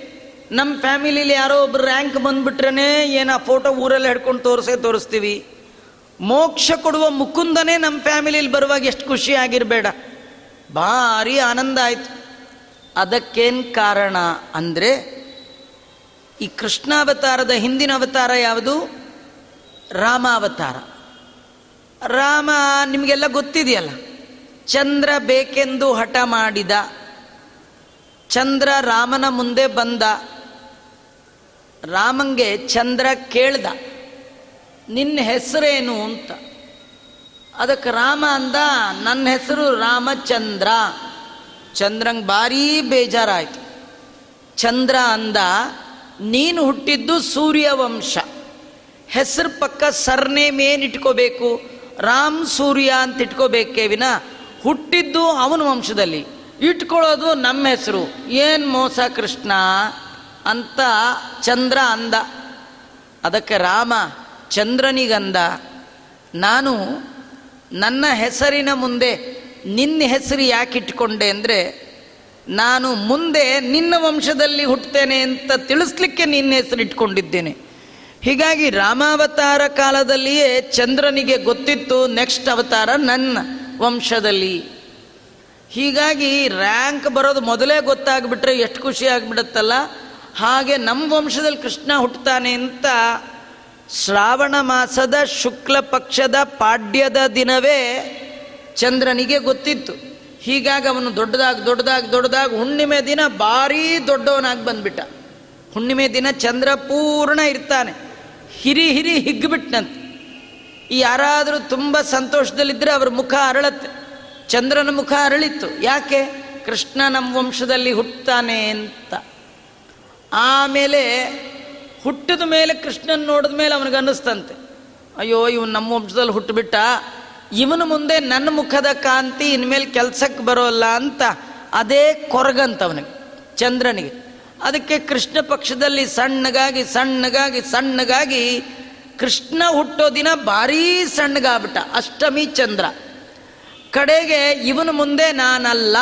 ನಮ್ಮ ಫ್ಯಾಮಿಲಿಲಿ ಯಾರೋ ಒಬ್ಬರು ರ್ಯಾಂಕ್ ಬಂದುಬಿಟ್ರೇ ಏನು ಆ ಫೋಟೋ ಊರಲ್ಲಿ ಹಿಡ್ಕೊಂಡು ತೋರಿಸೇ ತೋರಿಸ್ತೀವಿ. ಮೋಕ್ಷ ಕೊಡುವ ಮುಕುಂದನೇ ನಮ್ಮ ಫ್ಯಾಮಿಲಿಲಿ ಬರುವಾಗ ಎಷ್ಟು ಖುಷಿ ಆಗಿರಬೇಡ. ಭಾರಿ ಆನಂದ ಆಯಿತು. ಅದಕ್ಕೇನು ಕಾರಣ ಅಂದರೆ ಈ ಕೃಷ್ಣಾವತಾರದ ಹಿಂದಿನ ಅವತಾರ ಯಾವುದು? ರಾಮಾವತಾರ. ರಾಮ, ನಿಮಗೆಲ್ಲ ಗೊತ್ತಿದೆಯಲ್ಲ? ಚಂದ್ರ ಬೇಕೆಂದು ಹಠ ಮಾಡಿದ. ಚಂದ್ರ ರಾಮನ ಮುಂದೆ ಬಂದ. ರಾಮಂಗೆ ಚಂದ್ರ ಕೇಳ್ದ. ನಿನ್ನ ಹೆಸರೇನು ಅಂತ. ಅದಕ್ಕೆ ರಾಮ ಅಂದ, ನನ್ನ ಹೆಸರು ರಾಮಚಂದ್ರ. ಚಂದ್ರಂಗೆ ಭಾರೀ ಬೇಜಾರಾಯ್ತು. ಚಂದ್ರ ಅಂದ ನೀನು ಹುಟ್ಟಿದ್ದು ಸೂರ್ಯವಂಶ. ಹೆಸರು ಪಕ್ಕ ಸರ್ನೇಮ್ ಏನು ಇಟ್ಕೋಬೇಕು? ರಾಮ್ ಸೂರ್ಯ ಅಂತ ಇಟ್ಕೋಬೇಕೇ ವಿನ ಹುಟ್ಟಿದ್ದು ಅವನ ವಂಶದಲ್ಲಿ. ಇಟ್ಕೊಳ್ಳೋದು ನಮ್ಮ ಹೆಸರು. ಏನು ಮೋಸ ಕೃಷ್ಣ ಅಂತ ಚಂದ್ರ ಅಂದ. ಅದಕ್ಕೆ ರಾಮ ಚಂದ್ರನಿಗಂದ, ನಾನು ನನ್ನ ಹೆಸರಿನ ಮುಂದೆ ನಿನ್ನ ಹೆಸರು ಯಾಕೆ ಇಟ್ಕೊಂಡೆ? ಅಂದರೆ ನಾನು ಮುಂದೆ ನಿನ್ನ ವಂಶದಲ್ಲಿ ಹುಟ್ಟುತ್ತೇನೆ ಅಂತ ತಿಳಿಸ್ಲಿಕ್ಕೆ ನಿನ್ನ ಹೆಸರಿಟ್ಕೊಂಡಿದ್ದೇನೆ ಹೀಗಾಗಿ ರಾಮಾವತಾರ ಕಾಲದಲ್ಲಿಯೇ ಚಂದ್ರನಿಗೆ ಗೊತ್ತಿತ್ತು ನೆಕ್ಸ್ಟ್ ಅವತಾರ ನನ್ನ ವಂಶದಲ್ಲಿ. ಹೀಗಾಗಿ ರ್ಯಾಂಕ್ ಬರೋದು ಮೊದಲೇ ಗೊತ್ತಾಗ್ಬಿಟ್ರೆ ಎಷ್ಟು ಖುಷಿ ಆಗಿಬಿಡುತ್ತಲ್ಲ? ಹಾಗೆ ನಮ್ಮ ವಂಶದಲ್ಲಿ ಕೃಷ್ಣ ಹುಟ್ಟುತ್ತಾನೆ ಅಂತ ಶ್ರಾವಣ ಮಾಸದ ಶುಕ್ಲ ಪಕ್ಷದ ಪಾಡ್ಯದ ದಿನವೇ ಚಂದ್ರನಿಗೆ ಗೊತ್ತಿತ್ತು. ಹೀಗಾಗಿ ಅವನು ದೊಡ್ಡದಾಗಿ ದೊಡ್ಡದಾಗಿ ದೊಡ್ಡದಾಗಿ ಹುಣ್ಣಿಮೆ ದಿನ ಭಾರೀ ದೊಡ್ಡವನಾಗಿ ಬಂದ್ಬಿಟ್ಟ. ಹುಣ್ಣಿಮೆ ದಿನ ಚಂದ್ರ ಪೂರ್ಣ ಇರ್ತಾನೆ. ಹಿರಿ ಹಿರಿ ಹಿಗ್ಬಿಟ್ನಂತ. ಈ ಯಾರಾದರೂ ತುಂಬ ಸಂತೋಷದಲ್ಲಿದ್ದರೆ ಅವ್ರ ಮುಖ ಅರಳತ್ತೆ. ಚಂದ್ರನ ಮುಖ ಅರಳಿತ್ತು. ಯಾಕೆ? ಕೃಷ್ಣ ನಮ್ಮ ವಂಶದಲ್ಲಿ ಹುಟ್ಟುತ್ತಾನೆ ಅಂತ. ಆಮೇಲೆ ಹುಟ್ಟಿದ ಮೇಲೆ ಕೃಷ್ಣನ್ ನೋಡಿದ ಮೇಲೆ ಅವನಿಗೆ ಅನ್ನಿಸ್ತಂತೆ. ಅಯ್ಯೋ, ಇವನು ನಮ್ಮ ವಂಶದಲ್ಲಿ ಹುಟ್ಟುಬಿಟ್ಟ ಇವನು ಮುಂದೆ ನನ್ನ ಮುಖದ ಕಾಂತಿ ಇನ್ಮೇಲೆ ಕೆಲಸಕ್ಕೆ ಬರೋಲ್ಲ ಅಂತ ಅದೇ ಕೊರಗಂತವನಿಗೆ, ಚಂದ್ರನಿಗೆ. ಅದಕ್ಕೆ ಕೃಷ್ಣ ಪಕ್ಷದಲ್ಲಿ ಸಣ್ಣಗಾಗಿ ಸಣ್ಣಗಾಗಿ ಸಣ್ಣಗಾಗಿ ಕೃಷ್ಣ ಹುಟ್ಟೋ ದಿನ ಭಾರೀ ಸಣ್ಣಗಾಗ್ಬಿಟ್ಟ, ಅಷ್ಟಮಿ ಚಂದ್ರ. ಕಡೆಗೆ ಇವನು ಮುಂದೆ ನಾನಲ್ಲ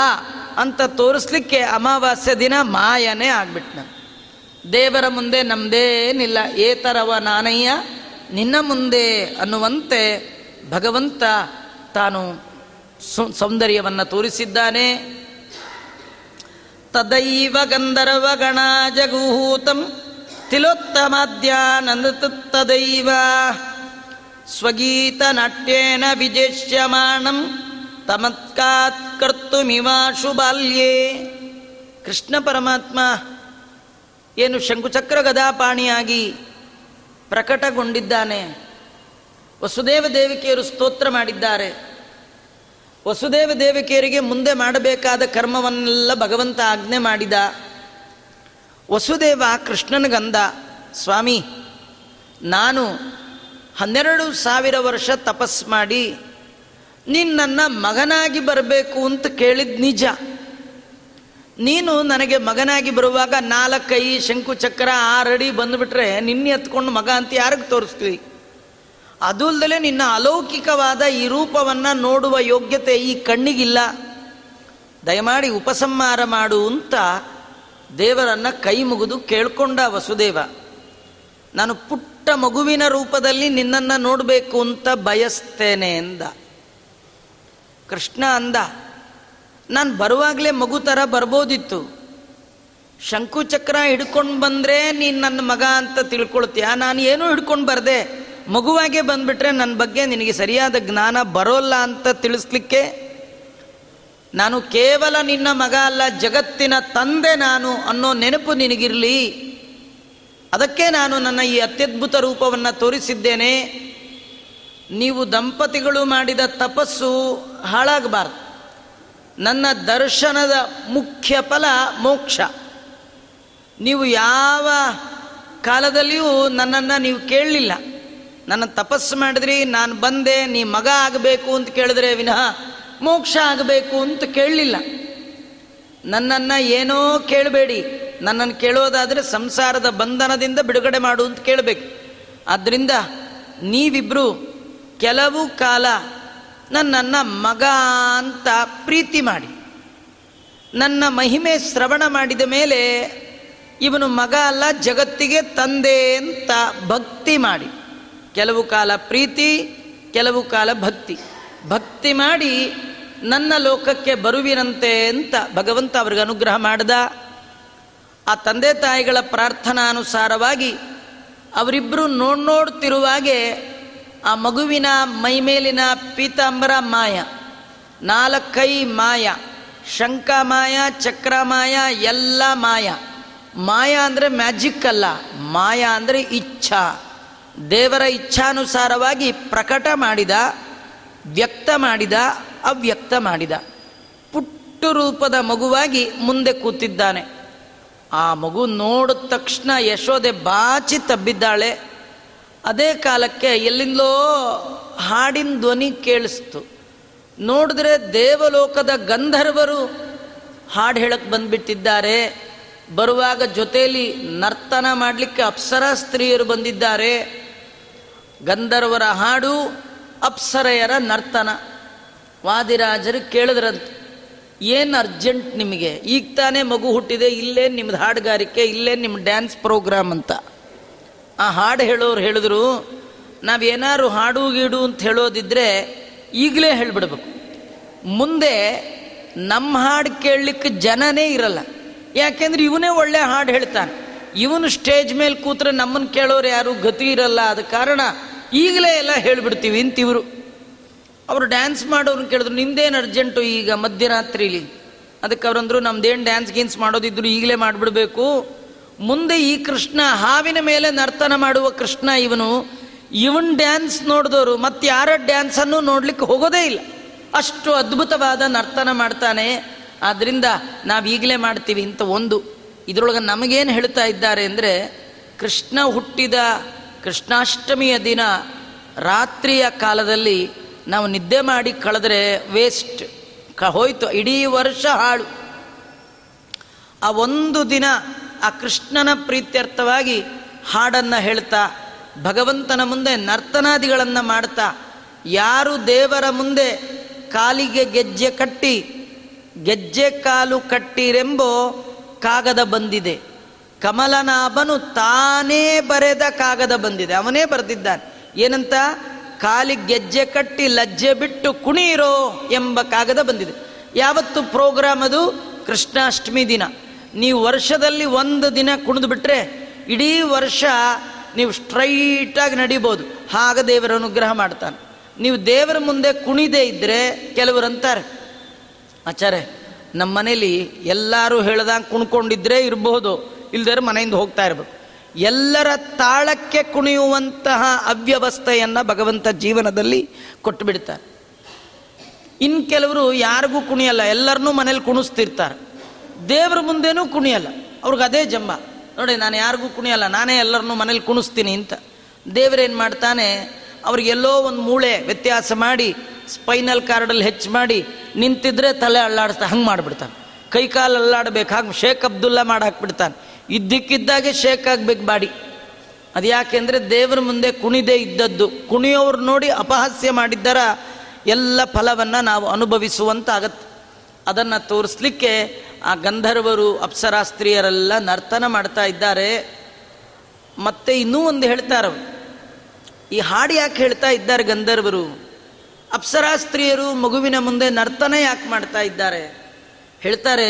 ಅಂತ ತೋರಿಸ್ಲಿಕ್ಕೆ ಅಮಾವಾಸ್ಯ ದಿನ ಮಾಯನೇ ಆಗ್ಬಿಟ್ನ ದೇವರ ಮುಂದೆ ನಮ್ದೇನಿಲ್ಲ, ಏತರವ ನಾನಯ್ಯ, ನಿನ್ನ ಮುಂದೆ ಅನ್ನುವಂತೆ ಭಗವಂತ ತಾನು ಸೌಂದರ್ಯವನ್ನು ತೋರಿಸಿದ್ದಾನೆ. ತದೈವ ಗಂಧರ್ವ ಗಣ ಜಗೂಹೂತಂ ತದೈವ. ಸ್ವಗೀತ ನಾಟ್ಯೇನ ವಿಜೇಷ್ಯಮಾಣಂ ತಮತ್ಕಾತ್ ಕರ್ತುಮಿವಾಶು ಬಾಲ್ಯೇ. ಕೃಷ್ಣ ಪರಮಾತ್ಮ ಏನು ಶಂಕುಚಕ್ರ ಗದಾಪಾಣಿಯಾಗಿ ಪ್ರಕಟಗೊಂಡಿದ್ದಾನೆ. ವಸುದೇವ ದೇವಿಕೆಯರು ಸ್ತೋತ್ರ ಮಾಡಿದ್ದಾರೆ. ವಸುದೇವ ದೇವಿಕೆಯರಿಗೆ ಮುಂದೆ ಮಾಡಬೇಕಾದ ಕರ್ಮವನ್ನೆಲ್ಲ ಭಗವಂತ ಆಜ್ಞೆ ಮಾಡಿದ. ವಸುದೇವ ಕೃಷ್ಣನಿಗಂದ ಸ್ವಾಮಿ, ನಾನು ಹನ್ನೆರಡು ಸಾವಿರ ವರ್ಷ ತಪಸ್ ಮಾಡಿ ನೀನು ನನ್ನ ಮಗನಾಗಿ ಬರಬೇಕು ಅಂತ ಕೇಳಿದ ನಿಜ. ನೀನು ನನಗೆ ಮಗನಾಗಿ ಬರುವಾಗ ನಾಲ್ಕೈ ಶಂಕುಚಕ್ರ ಆರಡಿ ಬಂದುಬಿಟ್ರೆ ನಿನ್ನೆ ಎತ್ಕೊಂಡು ಮಗ ಅಂತ ಯಾರಿಗೆ ತೋರಿಸ್ತೀವಿ? ಅದು ಅಲ್ಲದೆ ನಿನ್ನ ಅಲೌಕಿಕವಾದ ಈ ರೂಪವನ್ನು ನೋಡುವ ಯೋಗ್ಯತೆ ಈ ಕಣ್ಣಿಗಿಲ್ಲ. ದಯಮಾಡಿ ಉಪಸಂಹಾರ ಮಾಡು ಅಂತ ದೇವರನ್ನು ಕೈ ಮುಗಿದು ಕೇಳ್ಕೊಂಡ ವಸುದೇವ. ನಾನು ಪುಟ್ಟ ಮಗುವಿನ ರೂಪದಲ್ಲಿ ನಿನ್ನನ್ನು ನೋಡಬೇಕು ಅಂತ ಬಯಸ್ತೇನೆ ಎಂದ ಕೃಷ್ಣ ಅಂದ, ನಾನು ಬರುವಾಗಲೇ ಮಗು ಥರ ಬರ್ಬೋದಿತ್ತು. ಶಂಕುಚಕ್ರ ಹಿಡ್ಕೊಂಡು ಬಂದರೆ ನೀನು ನನ್ನ ಮಗ ಅಂತ ತಿಳ್ಕೊಳ್ತೀಯ? ನಾನು ಏನೂ ಹಿಡ್ಕೊಂಡು ಬರ್ದೆ. ಮಗುವಾಗೆ ಬಂದ್ಬಿಟ್ರೆ ನನ್ನ ಬಗ್ಗೆ ನಿನಗೆ ಸರಿಯಾದ ಜ್ಞಾನ ಬರೋಲ್ಲ ಅಂತ ತಿಳಿಸ್ಲಿಕ್ಕೆ ನಾನು ಕೇವಲ ನಿನ್ನ ಮಗ ಅಲ್ಲ, ಜಗತ್ತಿನ ತಂದೆ ನಾನು ಅನ್ನೋ ನೆನಪು ನಿನಗಿರಲಿ. ಅದಕ್ಕೆ ನಾನು ನನ್ನ ಈ ಅತ್ಯದ್ಭುತ ರೂಪವನ್ನು ತೋರಿಸಿದ್ದೇನೆ. ನೀವು ದಂಪತಿಗಳು ಮಾಡಿದ ತಪಸ್ಸು ಹಾಳಾಗಬಾರ್ದು. ನನ್ನ ದರ್ಶನದ ಮುಖ್ಯ ಫಲ ಮೋಕ್ಷ. ನೀವು ಯಾವ ಕಾಲದಲ್ಲಿಯೂ ನನ್ನನ್ನು ನೀವು ಕೇಳಲಿಲ್ಲ. ನನ್ನ ತಪಸ್ಸು ಮಾಡಿದ್ರಿ, ನಾನು ಬಂದೆ, ನೀ ಮಗ ಆಗಬೇಕು ಅಂತ ಕೇಳಿದ್ರೆ ವಿನಃ ಮೋಕ್ಷ ಆಗಬೇಕು ಅಂತ ಕೇಳಲಿಲ್ಲ. ನನ್ನನ್ನು ಏನೋ ಕೇಳಬೇಡಿ ನನ್ನನ್ನು ಕೇಳೋದಾದರೆ ಸಂಸಾರದ ಬಂಧನದಿಂದ ಬಿಡುಗಡೆ ಮಾಡು ಅಂತ ಕೇಳಬೇಕು. ಆದ್ದರಿಂದ ನೀವಿಬ್ಬರು ಕೆಲವು ಕಾಲ ನನ್ನನ್ನು ಮಗ ಅಂತ ಪ್ರೀತಿ ಮಾಡಿ, ನನ್ನ ಮಹಿಮೆ ಶ್ರವಣ ಮಾಡಿದ ಮೇಲೆ ಇವನು ಮಗ ಅಲ್ಲ, ಜಗತ್ತಿಗೆ ತಂದೆ ಅಂತ ಭಕ್ತಿ ಮಾಡಿ. ಕೆಲವು ಕಾಲ ಪ್ರೀತಿ, ಕೆಲವು ಕಾಲ ಭಕ್ತಿ. ಭಕ್ತಿ ಮಾಡಿ ನನ್ನ ಲೋಕಕ್ಕೆ ಬರುವಿನಂತೆ ಅಂತ ಭಗವಂತ ಅವ್ರಿಗೆ ಅನುಗ್ರಹ ಮಾಡ್ದ. ಆ ತಂದೆ ತಾಯಿಗಳ ಪ್ರಾರ್ಥನಾನುಸಾರವಾಗಿ ಅವರಿಬ್ಬರು ನೋಡ್ ನೋಡ್ತಿರುವಾಗೆ ಆ ಮಗುವಿನ ಮೈಮೇಲಿನ ಪೀತಾಂಬರ ಮಾಯ ನಾಲ್ಕೈ ಮಾಯ ಶಂಕ ಮಾಯ, ಚಕ್ರ ಮಾಯ, ಎಲ್ಲ ಮಾಯ. ಮಾಯ ಅಂದರೆ ಮ್ಯಾಜಿಕ್ ಅಲ್ಲ, ಮಾಯ ಅಂದರೆ ಇಚ್ಛಾ. ದೇವರ ಇಚ್ಛಾನುಸಾರವಾಗಿ ಪ್ರಕಟ ಮಾಡಿದ, ವ್ಯಕ್ತ ಮಾಡಿದ, ಅವ್ಯಕ್ತ ಮಾಡಿದ. ಪುಟ್ಟು ರೂಪದ ಮಗುವಾಗಿ ಮುಂದೆ ಕೂತಿದ್ದಾನೆ. ಆ ಮಗು ನೋಡಿದ ತಕ್ಷಣ ಯಶೋದೆ ಬಾಚಿ ತಬ್ಬಿದ್ದಾಳೆ. ಅದೇ ಕಾಲಕ್ಕೆ ಎಲ್ಲಿಂದಲೋ ಹಾಡಿನ ಧ್ವನಿ ಕೇಳಿಸ್ತು. ನೋಡಿದ್ರೆ ದೇವಲೋಕದ ಗಂಧರ್ವರು ಹಾಡು ಹೇಳಕ್ಕೆ ಬಂದ್ಬಿಟ್ಟಿದ್ದಾರೆ. ಬರುವಾಗ ಜೊತೆಯಲ್ಲಿ ನರ್ತನ ಮಾಡಲಿಕ್ಕೆ ಅಪ್ಸರ ಸ್ತ್ರೀಯರು ಬಂದಿದ್ದಾರೆ. ಗಂಧರ್ವರ ಹಾಡು ಅಪ್ಸರೆಯರ ನರ್ತನ. ವಾದಿರಾಜರು ಕೇಳಿದ್ರಂತ, ಏನು ಅರ್ಜೆಂಟ್ ನಿಮಗೆ? ಈಗ ತಾನೇ ಮಗು ಹುಟ್ಟಿದೆ ಇಲ್ಲೇ ನಿಮ್ದು ಹಾಡುಗಾರಿಕೆ ಇಲ್ಲೇ ನಿಮ್ಮ ಡ್ಯಾನ್ಸ್ ಪ್ರೋಗ್ರಾಮ್ ಅಂತ? ಆ ಹಾಡು ಹೇಳೋರು ಹೇಳಿದ್ರು, ನಾವೇನಾದ್ರು ಹಾಡು, ಗೀಡು ಅಂತ ಹೇಳೋದಿದ್ರೆ ಈಗಲೇ ಹೇಳಿಬಿಡ್ಬೇಕು. ಮುಂದೆ ನಮ್ಮ ಹಾಡು ಕೇಳಲಿಕ್ಕೆ ಜನನೇ ಇರಲ್ಲ. ಯಾಕೆಂದ್ರೆ ಇವನೇ ಒಳ್ಳೆ ಹಾಡು ಹೇಳ್ತಾನೆ. ಇವನು ಸ್ಟೇಜ್ ಮೇಲೆ ಕೂತ್ರೆ ನಮ್ಮನ್ನು ಕೇಳೋರು ಯಾರು ಗತಿ ಇರಲ್ಲ. ಆದ ಕಾರಣ ಈಗಲೇ ಎಲ್ಲ ಹೇಳಿಬಿಡ್ತೀವಿ. ಅಂತಿವರು ಅವರು ಡ್ಯಾನ್ಸ್ ಮಾಡೋರು ಕೇಳಿದ್ರು, ನಿಂದೇನು ಅರ್ಜೆಂಟು ಈಗ ಮಧ್ಯರಾತ್ರಿಲಿ? ಅದಕ್ಕೆ ಅವರಂದ್ರು ನಮ್ದೇನು ಡ್ಯಾನ್ಸ್ ಗೀನ್ಸ್ ಮಾಡೋದಿದ್ರು ಈಗಲೇ ಮಾಡಿಬಿಡ್ಬೇಕು. ಮುಂದೆ ಈ ಕೃಷ್ಣ ಹಾವಿನ ಮೇಲೆ ನರ್ತನ ಮಾಡುವ ಕೃಷ್ಣ ಇವನು. ಇವನ್ ಡ್ಯಾನ್ಸ್ ನೋಡಿದವರು ಮತ್ತೆ ಯಾರ ಡ್ಯಾನ್ಸನ್ನು ನೋಡ್ಲಿಕ್ಕೆ ಹೋಗೋದೇ ಇಲ್ಲ. ಅಷ್ಟು ಅದ್ಭುತವಾದ ನರ್ತನ ಮಾಡ್ತಾನೆ. ಆದ್ದರಿಂದ ಈಗಲೇ ಮಾಡ್ತೀವಿ ಇಂಥ ಒಂದು. ಇದರೊಳಗೆ ನಮಗೇನು ಹೇಳ್ತಾ ಇದ್ದಾರೆ ಅಂದರೆ, ಕೃಷ್ಣ ಹುಟ್ಟಿದ ಕೃಷ್ಣಾಷ್ಟಮಿಯ ದಿನ ರಾತ್ರಿಯ ಕಾಲದಲ್ಲಿ ನಾವು ನಿದ್ದೆ ಮಾಡಿ ಕಳೆದ್ರೆ ವೇಸ್ಟ್ ಕ ಹೋಯ್ತು, ಇಡೀ ವರ್ಷ ಹಾಳು. ಆ ಒಂದು ದಿನ ಆ ಕೃಷ್ಣನ ಪ್ರೀತ್ಯರ್ಥವಾಗಿ ಹಾಡನ್ನು ಹೇಳ್ತಾ, ಭಗವಂತನ ಮುಂದೆ ನರ್ತನಾದಿಗಳನ್ನು ಮಾಡ್ತಾ, ಯಾರು ದೇವರ ಮುಂದೆ ಕಾಲಿಗೆ ಗೆಜ್ಜೆ ಕಟ್ಟಿ, ಗೆಜ್ಜೆ ಕಾಲು ಕಟ್ಟಿರೆಂಬೋ ಕಾಗದ ಬಂದಿದೆ. ಕಮಲನಾಭನು ತಾನೇ ಬರೆದ ಕಾಗದ ಬಂದಿದೆ. ಅವನೇ ಬರೆದಿದ್ದಾನೆ. ಏನಂತ? ಕಾಲಿ ಗೆಜ್ಜೆ ಕಟ್ಟಿ ಲಜ್ಜೆ ಬಿಟ್ಟು ಕುಣಿರೋ ಎಂಬ ಕಾಗದ ಬಂದಿದೆ. ಯಾವತ್ತು ಪ್ರೋಗ್ರಾಮ್ ಅದು? ಕೃಷ್ಣಾಷ್ಟಮಿ ದಿನ. ನೀವು ವರ್ಷದಲ್ಲಿ ಒಂದು ದಿನ ಕುಣಿದು ಬಿಟ್ರೆ ಇಡೀ ವರ್ಷ ನೀವು ಸ್ಟ್ರೈಟಾಗಿ ನಡಿಬೋದು. ಆಗ ದೇವರ ಅನುಗ್ರಹ ಮಾಡ್ತಾನೆ. ನೀವು ದೇವರ ಮುಂದೆ ಕುಣಿದೇ ಇದ್ದರೆ ಕೆಲವರು ಅಂತಾರೆ, ಆಚಾರ್ಯ ನಮ್ಮ ಮನೇಲಿ ಎಲ್ಲರೂ ಹೇಳ್ದಂಗೆ ಕುಣ್ಕೊಂಡಿದ್ರೆ ಇರಬಹುದು ಇಲ್ದರೆ ಮನೆಯಿಂದ ಹೋಗ್ತಾ ಇರಬೇಕು. ಎಲ್ಲರ ತಾಳಕ್ಕೆ ಕುಣಿಯುವಂತಹ ಅವ್ಯವಸ್ಥೆಯನ್ನು ಭಗವಂತ ಜೀವನದಲ್ಲಿ ಕೊಟ್ಟು ಬಿಡ್ತಾರೆ ಇನ್ನು ಕೆಲವರು ಯಾರಿಗೂ ಕುಣಿಯಲ್ಲ ಎಲ್ಲರನ್ನೂ ಮನೇಲಿ ಕುಣಿಸ್ತಿರ್ತಾರೆ. ದೇವ್ರ ಮುಂದೆನೂ ಕುಣಿಯಲ್ಲ, ಅವ್ರಿಗೆ ಅದೇ ಜಂಬ ನೋಡಿ, ನಾನು ಯಾರಿಗೂ ಕುಣಿಯಲ್ಲ, ನಾನೇ ಎಲ್ಲರನ್ನೂ ಮನೇಲಿ ಕುಣಿಸ್ತೀನಿ ಅಂತ. ದೇವರೇನು ಮಾಡ್ತಾನೆ ಅವ್ರಿಗೆಲ್ಲೋ ಒಂದು ಮೂಳೆ ವ್ಯತ್ಯಾಸ ಮಾಡಿ, ಸ್ಪೈನಲ್ ಕಾರ್ಡಲ್ಲಿ ಹೆಚ್ಚು ಮಾಡಿ, ನಿಂತಿದ್ರೆ ತಲೆ ಅಳ್ಳಾಡ್ತಾ ಹಂಗೆ ಮಾಡಿಬಿಡ್ತಾನೆ. ಕೈ ಕಾಲು ಅಲ್ಲಾಡ್ಬೇಕು ಹಾಗೆ ಶೇಖ್ ಅಬ್ದುಲ್ಲಾ ಮಾಡಿ ಹಾಕ್ಬಿಡ್ತಾನೆ ಇದ್ದಕ್ಕಿದ್ದಾಗೆ ಶೇಕ್ ಆಗ್ಬೇಕು ಬಾಡಿ. ಅದು ಯಾಕೆಂದರೆ ದೇವರ ಮುಂದೆ ಕುಣಿದೇ ಇದ್ದದ್ದು. ಕುಣಿಯೋರು ನೋಡಿ ಅಪಹಾಸ್ಯ ಮಾಡಿದ್ದರ ಎಲ್ಲ ಫಲವನ್ನು ನಾವು ಅನುಭವಿಸುವಂತಾಗತ್ತೆ. ಅದನ್ನು ತೋರಿಸ್ಲಿಕ್ಕೆ ಆ ಗಂಧರ್ವರು, ಅಪ್ಸರಾಸ್ತ್ರೀಯರೆಲ್ಲ ನರ್ತನ ಮಾಡ್ತಾ ಇದ್ದಾರೆ. ಮತ್ತೆ ಇನ್ನೂ ಒಂದು. ಈ ಹಾಡು ಯಾಕೆ ಹೇಳ್ತಾ ಇದ್ದಾರೆ ಗಂಧರ್ವರು? ಅಪ್ಸರಾ ಸ್ತ್ರೀಯರು ಮಗುವಿನ ಮುಂದೆ ನರ್ತನ ಯಾಕೆ ಮಾಡ್ತಾ ಇದ್ದಾರೆ? ಹೇಳ್ತಾರೆ,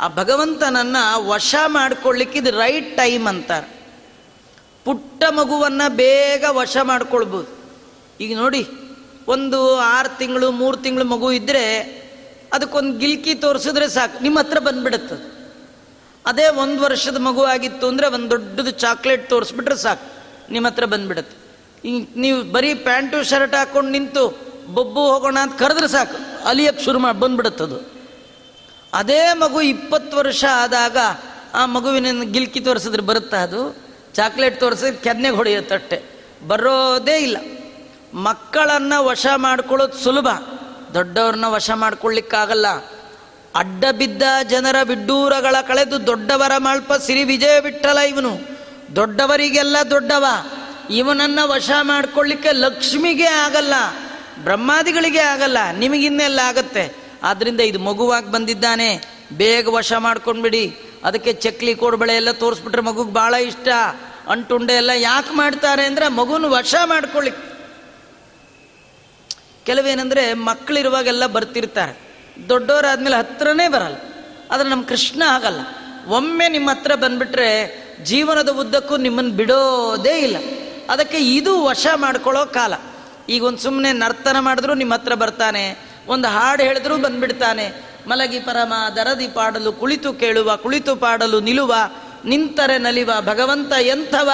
ಆ ಭಗವಂತನನ್ನ ವಶ ಇದು ರೈಟ್ ಟೈಮ್ ಅಂತಾರೆ. ಪುಟ್ಟ ಮಗುವನ್ನು ಬೇಗ ವಶ ಮಾಡ್ಕೊಳ್ಬೋದು. ಈಗ ನೋಡಿ, ಒಂದು ಆರು ತಿಂಗಳು, ಮೂರು ತಿಂಗಳು ಮಗು ಇದ್ದರೆ ಅದಕ್ಕೊಂದು ಗಿಲ್ಕಿ ತೋರಿಸಿದ್ರೆ ಸಾಕು. ನಿಮ್ಮ ಹತ್ರ ಬಂದ್ಬಿಡುತ್ತೆ ಅದೇ. ಒಂದು ವರ್ಷದ ಮಗು ಆಗಿತ್ತು ಅಂದರೆ ಒಂದು ದೊಡ್ಡದು ಚಾಕ್ಲೇಟ್ ತೋರಿಸ್ಬಿಟ್ರೆ ಸಾಕು. ನಿಮ್ಮ ಹತ್ರ ಬಂದ್ಬಿಡುತ್ತೆ. ಈಗ ನೀವು ಬರೀ ಪ್ಯಾಂಟು, ಶರ್ಟ್ ಹಾಕೊಂಡು ನಿಂತು ಬೊಬ್ಬು ಹೋಗೋಣ ಅಂತ ಕರೆದ್ರೆ ಸಾಕು. ಅಲಿಯಕ್ಕೆ ಶುರು ಮಾಡಿ, ಬಂದ್ಬಿಡುತ್ತದು. ಅದೇ ಮಗು ಇಪ್ಪತ್ತು ವರ್ಷ ಆದಾಗ ಆ ಮಗುವಿನ ಗಿಲ್ಕಿ ತೋರಿಸಿದ್ರೆ ಬರುತ್ತಾ ಅದು? ಚಾಕ್ಲೇಟ್ ತೋರಿಸಿದ್ರೆ ಕೆನ್ನೆಗೆ ಹೊಡೆಯುತ್ತಟ್ಟೆ ಬರೋದೇ ಇಲ್ಲ. ಮಕ್ಕಳನ್ನು ವಶ ಮಾಡ್ಕೊಳ್ಳೋದು ಸುಲಭ. ದೊಡ್ಡವ್ರನ್ನ ವಶ ಮಾಡ್ಕೊಳ್ಳಿಕ್ಕಾಗಲ್ಲ ಅಡ್ಡ ಬಿದ್ದ ಜನರ ಬಿಡ್ಡೂರಗಳ ಕಳೆದು ದೊಡ್ಡವರ ಮಾಳ್ಪ ಸಿರಿ ವಿಜಯ ಬಿಟ್ಟಲ್ಲ ಇವನು. ದೊಡ್ಡವರಿಗೆಲ್ಲ ದೊಡ್ಡವ. ಇವನನ್ನ ವಶ ಮಾಡ್ಕೊಳ್ಳಿಕ್ಕೆ ಲಕ್ಷ್ಮಿಗೆ ಆಗಲ್ಲ, ಬ್ರಹ್ಮಾದಿಗಳಿಗೆ ಆಗಲ್ಲ, ನಿಮಗಿನ್ನೆಲ್ಲ ಆಗತ್ತೆ. ಆದ್ರಿಂದ ಇದು ಮಗುವಾಗಿ ಬಂದಿದ್ದಾನೆ. ಬೇಗ ವಶ ಮಾಡ್ಕೊಂಡ್ಬಿಡಿ. ಅದಕ್ಕೆ ಚಕ್ಲಿ ಕೋಡ್ಬಳೆ ಎಲ್ಲ ತೋರಿಸ್ಬಿಟ್ರೆ ಮಗುಗೆ ಭಾಳ ಇಷ್ಟ. ಅಂಟುಂಡೆ ಎಲ್ಲ ಯಾಕೆ ಮಾಡ್ತಾರೆ ಅಂದರೆ ಮಗುನ ವಶ ಮಾಡ್ಕೊಳ್ಳಿ ಕೆಲವೇನೆಂದರೆ ಮಕ್ಕಳಿರುವಾಗೆಲ್ಲ ಬರ್ತಿರ್ತಾರೆ. ದೊಡ್ಡವರಾದ್ಮೇಲೆ ಹತ್ರನೇ ಬರಲ್ಲ. ಆದರೆ ನಮ್ಮ ಕೃಷ್ಣ ಆಗಲ್ಲ. ಒಮ್ಮೆ ನಿಮ್ಮ ಹತ್ರ ಬಂದ್ಬಿಟ್ರೆ ಜೀವನದ ಉದ್ದಕ್ಕೂ ನಿಮ್ಮನ್ನು ಬಿಡೋದೇ ಇಲ್ಲ. ಅದಕ್ಕೆ ಇದು ವಶ ಮಾಡ್ಕೊಳ್ಳೋ ಕಾಲ. ಈಗ ಒಂದು ಸುಮ್ಮನೆ ನರ್ತನ ಮಾಡಿದ್ರು ನಿಮ್ಮ ಹತ್ರ ಬರ್ತಾನೆ, ಒಂದು ಹಾಡು ಹೇಳಿದ್ರು ಬಂದ್ಬಿಡ್ತಾನೆ. ಮಲಗಿ ಪರಮ, ದರದಿ ಪಾಡಲು ಕುಳಿತು ಕೇಳುವ, ಕುಳಿತು ಪಾಡಲು ನಿಲುವ, ನಿಂತರೆ ನಲಿವ, ಭಗವಂತ ಎಂಥವ?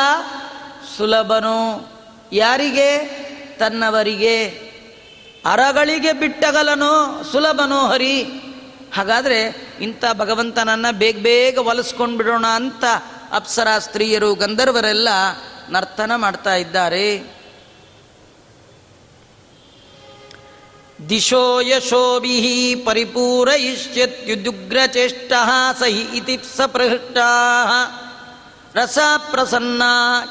ಸುಲಭನು? ಯಾರಿಗೆ? ತನ್ನವರಿಗೆ. ಅರಗಳಿಗೆ ಬಿಟ್ಟಗಲನೋ? ಸುಲಭನೋ ಹರಿ? ಹಾಗಾದರೆ ಇಂಥ ಭಗವಂತನನ್ನು ಬೇಗ ಬೇಗ ಒಲಿಸ್ಕೊಂಡು ಬಿಡೋಣ ಅಂತ ಅಪ್ಸರಾ ಸ್ತ್ರೀಯರು, ಗಂಧರ್ವರೆಲ್ಲ ನರ್ತನ ಮಾಡ್ತಾ ಇದ್ದಾರೆ. ದಿಶೋ ಯಶೋಭಿ ಪರಿಪೂರಯಿಷ್ಯತ್ಯುದುಗ್ರಚೇಷ್ಟ ಸಹಿ ಇತಿ ಸಪೃಷ್ಟ ರಸ ಪ್ರಸನ್ನ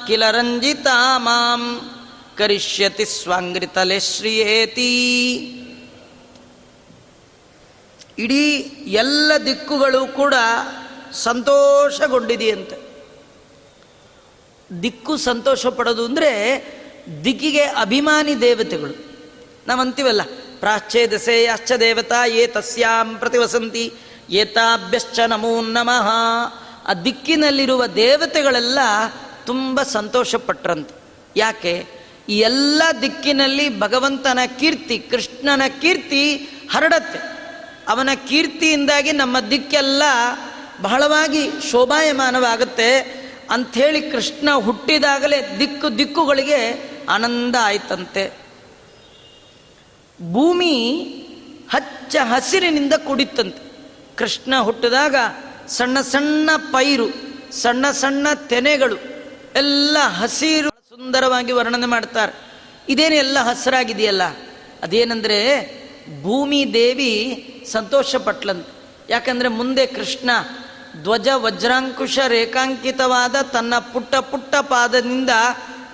ಕಿಲ ರಂಜಿತ ಮಾಂ ಕರಿಷ್ಯತಿ ಸ್ವಾಂಗ್ರಿತಲೆ ಶ್ರಿಯೇತಿ. ಇಡೀ ಎಲ್ಲ ದಿಕ್ಕುಗಳು ಕೂಡ ಸಂತೋಷಗೊಂಡಿದೆಯಂತೆ. ದಿಕ್ಕು ಸಂತೋಷ ಪಡೋದು ಅಂದರೆ ದಿಕ್ಕಿಗೆ ಅಭಿಮಾನಿ ದೇವತೆಗಳು. ನಾವಂತೀವಲ್ಲ ಪ್ರಾಚ್ಛೇದಸೆ ಅಶ್ಚ ದೇವತಾ ಏ ತಸ್ಯಾಂ ಪ್ರತಿವಸಂತಿ, ಏತಾಭ್ಯಶ್ಚ ನಮೋ ನಮಃ. ಆ ದಿಕ್ಕಿನಲ್ಲಿರುವ ದೇವತೆಗಳೆಲ್ಲ ತುಂಬ ಸಂತೋಷಪಟ್ರಂತೆ ಯಾಕೆ? ಈ ಎಲ್ಲ ದಿಕ್ಕಿನಲ್ಲಿ ಭಗವಂತನ ಕೀರ್ತಿ, ಕೃಷ್ಣನ ಕೀರ್ತಿ ಹರಡತ್ತೆ. ಅವನ ಕೀರ್ತಿಯಿಂದಾಗಿ ನಮ್ಮ ದಿಕ್ಕೆಲ್ಲ ಬಹಳವಾಗಿ ಶೋಭಾಯಮಾನವಾಗುತ್ತೆ. ಅಂಥೇಳಿ ಕೃಷ್ಣ ಹುಟ್ಟಿದಾಗಲೇ ದಿಕ್ಕು ದಿಕ್ಕುಗಳಿಗೆ ಆನಂದ ಆಯ್ತಂತೆ. ಭೂಮಿ ಹಚ್ಚ ಹಸಿರಿನಿಂದ ಕುಡಿತಂತೆ ಕೃಷ್ಣ ಹುಟ್ಟಿದಾಗ ಸಣ್ಣ ಸಣ್ಣ ಪೈರು, ಸಣ್ಣ ಸಣ್ಣ ತೆನೆಗಳು, ಎಲ್ಲ ಹಸಿರು ಸುಂದರವಾಗಿ ವರ್ಣನೆ ಮಾಡ್ತಾರೆ. ಇದೇನು ಎಲ್ಲ ಹಸಿರಾಗಿದೆಯಲ್ಲ? ಅದೇನೆಂದರೆ ಭೂಮಿ ದೇವಿ ಸಂತೋಷ ಪಟ್ಲಂತೆ ಯಾಕಂದ್ರೆ ಮುಂದೆ ಕೃಷ್ಣ ಧ್ವಜ ವಜ್ರಾಂಕುಶ ರೇಖಾಂಕಿತವಾದ ತನ್ನ ಪುಟ್ಟ ಪುಟ್ಟ ಪಾದದಿಂದ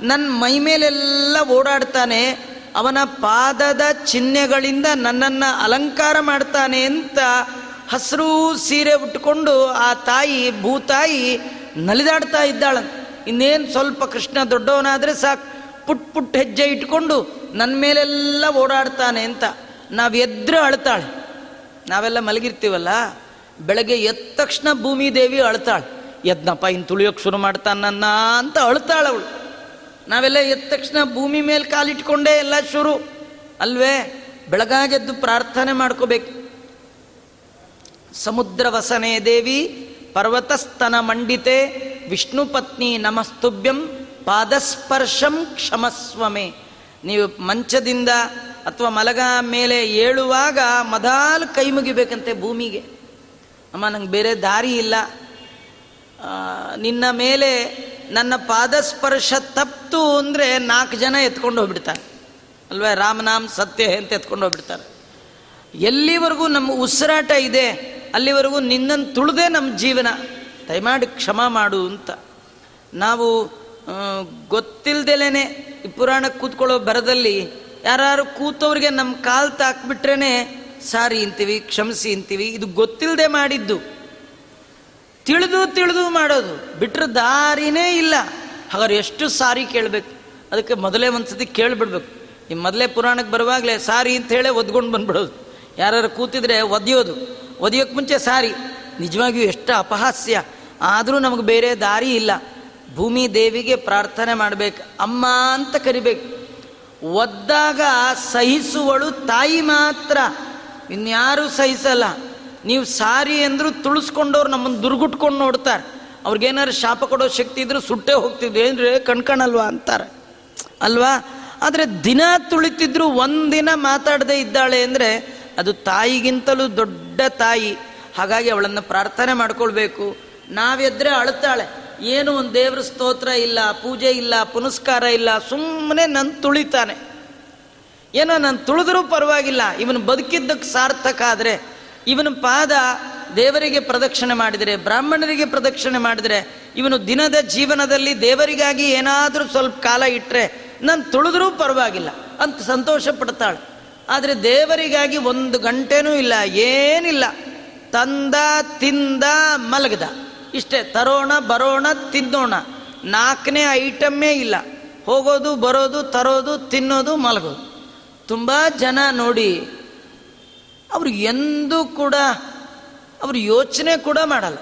ನನ್ನ ಮೈ ಮೇಲೆಲ್ಲ ಓಡಾಡ್ತಾನೆ. ಅವನ ಪಾದದ ಚಿಹ್ನೆಗಳಿಂದ ನನ್ನನ್ನು ಅಲಂಕಾರ ಮಾಡ್ತಾನೆ ಅಂತ ಹಸಿರು ಸೀರೆ ಉಟ್ಕೊಂಡು ಆ ತಾಯಿ ಭೂತಾಯಿ ನಲಿದಾಡ್ತಾ ಇದ್ದಾಳೆ. ಇನ್ನೇನು ಸ್ವಲ್ಪ ಕೃಷ್ಣ ದೊಡ್ಡವನಾದರೆ ಸಾಕು. ಪುಟ್ ಪುಟ್ ಹೆಜ್ಜೆ ಇಟ್ಕೊಂಡು ನನ್ನ ಮೇಲೆಲ್ಲ ಓಡಾಡ್ತಾನೆ ಅಂತ. ನಾವು ಎದ್ರೆ ಅಳ್ತಾಳೆ. ನಾವೆಲ್ಲ ಮಲಗಿರ್ತೀವಲ್ಲ? ಬೆಳಗ್ಗೆ ಎದ್ದ ತಕ್ಷಣ ಭೂಮಿ ದೇವಿ ಅಳ್ತಾಳೆ. ಎದ್ನಪ್ಪ ಇನ್ನು ತುಳಿಯೋಕೆ ಶುರು ಮಾಡ್ತಾನನ್ನ ಅಂತ ಅಳ್ತಾಳೆ ಅವಳು. ನಾವೆಲ್ಲ ಎದ್ದ ತಕ್ಷಣ ಭೂಮಿ ಮೇಲೆ ಕಾಲಿಟ್ಕೊಂಡೇ ಎಲ್ಲ ಶುರು. ಅಲ್ವೇ? ಬೆಳಗಾಗೆದ್ದು ಪ್ರಾರ್ಥನೆ ಮಾಡ್ಕೋಬೇಕು. ಸಮುದ್ರ ವಸನೆ ದೇವಿ ಪರ್ವತಸ್ತನ ಮಂಡಿತೆ, ವಿಷ್ಣು ಪತ್ನಿ ನಮಸ್ತುಭ್ಯಂ ಪಾದಸ್ಪರ್ಶಂ ಕ್ಷಮಸ್ವಮೆ. ನೀವು ಮಂಚದಿಂದ ಅಥವಾ ಮಲಗ ಮೇಲೆ ಏಳುವಾಗ ಮೊದಲು ಕೈ ಮುಗಿಬೇಕಂತೆ ಭೂಮಿಗೆ. ಅಮ್ಮ ನಂಗೆ ಬೇರೆ ದಾರಿ ಇಲ್ಲ. ನಿನ್ನ ಮೇಲೆ ನನ್ನ ಪಾದಸ್ಪರ್ಶ ತಪ್ತು ಅಂದರೆ ನಾಲ್ಕು ಜನ ಎತ್ಕೊಂಡು ಹೋಗ್ಬಿಡ್ತಾರೆ. ಅಲ್ವೇ? ರಾಮನಾಮ್ ಸತ್ಯ ಅಂತ ಎತ್ಕೊಂಡು ಹೋಗ್ಬಿಡ್ತಾರೆ. ಎಲ್ಲಿವರೆಗೂ ನಮ್ಮ ಉಸಿರಾಟ ಇದೆ ಅಲ್ಲಿವರೆಗೂ ನಿನ್ನನ್ನು ತುಳಿದೆ ನಮ್ಮ ಜೀವನ. ದಯಮಾಡಿ ಕ್ಷಮ ಮಾಡು ಅಂತ. ನಾವು ಆ, ಗೊತ್ತಿಲ್ದೆಲೇನೆ ಈ ಪುರಾಣಕ್ಕೆ ಕೂತ್ಕೊಳ್ಳೋ ಬರದಲ್ಲಿ ಯಾರು ಕೂತವ್ರಿಗೆ ನಮ್ಮ ಕಾಲು ತಾಕ್ಬಿಟ್ರೇನೆ ಸಾರಿ ಅಂತೀವಿ, ಕ್ಷಮಿಸಿ ಅಂತೀವಿ, ಇದು ಗೊತ್ತಿಲ್ಲದೆ ಮಾಡಿದ್ದು. ತಿಳಿದು ತಿಳಿದು ಮಾಡೋದು ಬಿಟ್ಟರೆ ದಾರಿನೇ ಇಲ್ಲ. ಹಾಗಾದ್ರೆ ಎಷ್ಟು ಸಾರಿ ಕೇಳಬೇಕು? ಅದಕ್ಕೆ ಮೊದಲೇ ಒಂದ್ಸತಿ ಕೇಳಿಬಿಡ್ಬೇಕು. ಈ ಮೊದಲೇ ಪುರಾಣಕ್ಕೆ ಬರುವಾಗಲೇ ಸಾರಿ ಅಂತ ಹೇಳೇ ಒದ್ಕೊಂಡು ಬಂದ್ಬಿಡೋದು. ಯಾರು ಕೂತಿದ್ರೆ ಒದಿಯೋದು. ಒದಿಯೋಕ್ಕೆ ಮುಂಚೆ ಸಾರಿ. ನಿಜವಾಗಿಯೂ ಎಷ್ಟು ಅಪಹಾಸ್ಯ. ಆದರೂ ನಮಗೆ ಬೇರೆ ದಾರಿ ಇಲ್ಲ. ಭೂಮಿ ದೇವಿಗೆ ಪ್ರಾರ್ಥನೆ ಮಾಡಬೇಕು. ಅಮ್ಮ ಅಂತ ಕರಿಬೇಕು. ಒದ್ದಾಗ ಸಹಿಸುವಳು ತಾಯಿ ಮಾತ್ರ. ಇನ್ಯಾರೂ ಸಹಿಸಲ್ಲ. ನೀವು ಸಾರಿ ಅಂದರೂ ತುಳಿಸ್ಕೊಂಡವ್ರು ನಮ್ಮನ್ನು ದುರ್ಗುಟ್ಕೊಂಡು ನೋಡ್ತಾರೆ. ಅವ್ರಿಗೇನಾದ್ರು ಶಾಪ ಕೊಡೋ ಶಕ್ತಿ ಇದ್ರೂ ಸುಟ್ಟೇ ಹೋಗ್ತಿದ್ರು ಏನ್ರಿ? ಕಣ್ಕಣಲ್ವಾ ಅಂತಾರೆ. ಅಲ್ವಾ? ಆದರೆ ದಿನ ತುಳಿತಿದ್ರು ಒಂದಿನ ಮಾತಾಡದೆ ಇದ್ದಾಳೆ ಅಂದರೆ ಅದು ತಾಯಿಗಿಂತಲೂ ದೊಡ್ಡ ತಾಯಿ. ಹಾಗಾಗಿ ಅವಳನ್ನು ಪ್ರಾರ್ಥನೆ ಮಾಡ್ಕೊಳ್ಬೇಕು. ನಾವೆದ್ರೆ ಅಳ್ತಾಳೆ ಏನು ಒಂದು ದೇವ್ರ ಸ್ತೋತ್ರ ಇಲ್ಲ, ಪೂಜೆ ಇಲ್ಲ, ಪುನಸ್ಕಾರ ಇಲ್ಲ. ಸುಮ್ಮನೆ ನನ್ನ ತುಳಿತಾನೆ. ಏನೋ ನಾನು ತುಳಿದ್ರೂ ಪರವಾಗಿಲ್ಲ, ಇವನು ಬದುಕಿದ್ದಕ್ಕೆ ಸಾರ್ಥಕ ಆದರೆ, ಇವನ ಪಾದ ದೇವರಿಗೆ ಪ್ರದಕ್ಷಿಣೆ ಮಾಡಿದರೆ, ಬ್ರಾಹ್ಮಣರಿಗೆ ಪ್ರದಕ್ಷಿಣೆ ಮಾಡಿದರೆ, ಇವನು ದಿನದ ಜೀವನದಲ್ಲಿ ದೇವರಿಗಾಗಿ ಏನಾದರೂ ಸ್ವಲ್ಪ ಕಾಲ ಇಟ್ಟರೆ ನಾನು ತುಳಿದ್ರೂ ಪರವಾಗಿಲ್ಲ, ಅಂತ ಸಂತೋಷ ಪಡ್ತಾಳೆ. ಆದರೆ ದೇವರಿಗಾಗಿ ಒಂದು ಗಂಟೆನೂ ಇಲ್ಲ, ಏನಿಲ್ಲ. ತಂದ, ತಿಂದ, ಮಲಗದ. ಇಷ್ಟೇ, ತರೋಣ, ಬರೋಣ, ತಿನ್ನೋಣ. ನಾಲ್ಕನೇ ಐಟಮ್ಮೇ ಇಲ್ಲ. ಹೋಗೋದು, ಬರೋದು, ತರೋದು, ತಿನ್ನೋದು, ಮಲಗೋದು. ತುಂಬ ಜನ ನೋಡಿ ಅವರು ಎಂದೂ ಕೂಡ ಅವರು ಯೋಚನೆ ಕೂಡ ಮಾಡಲ್ಲ.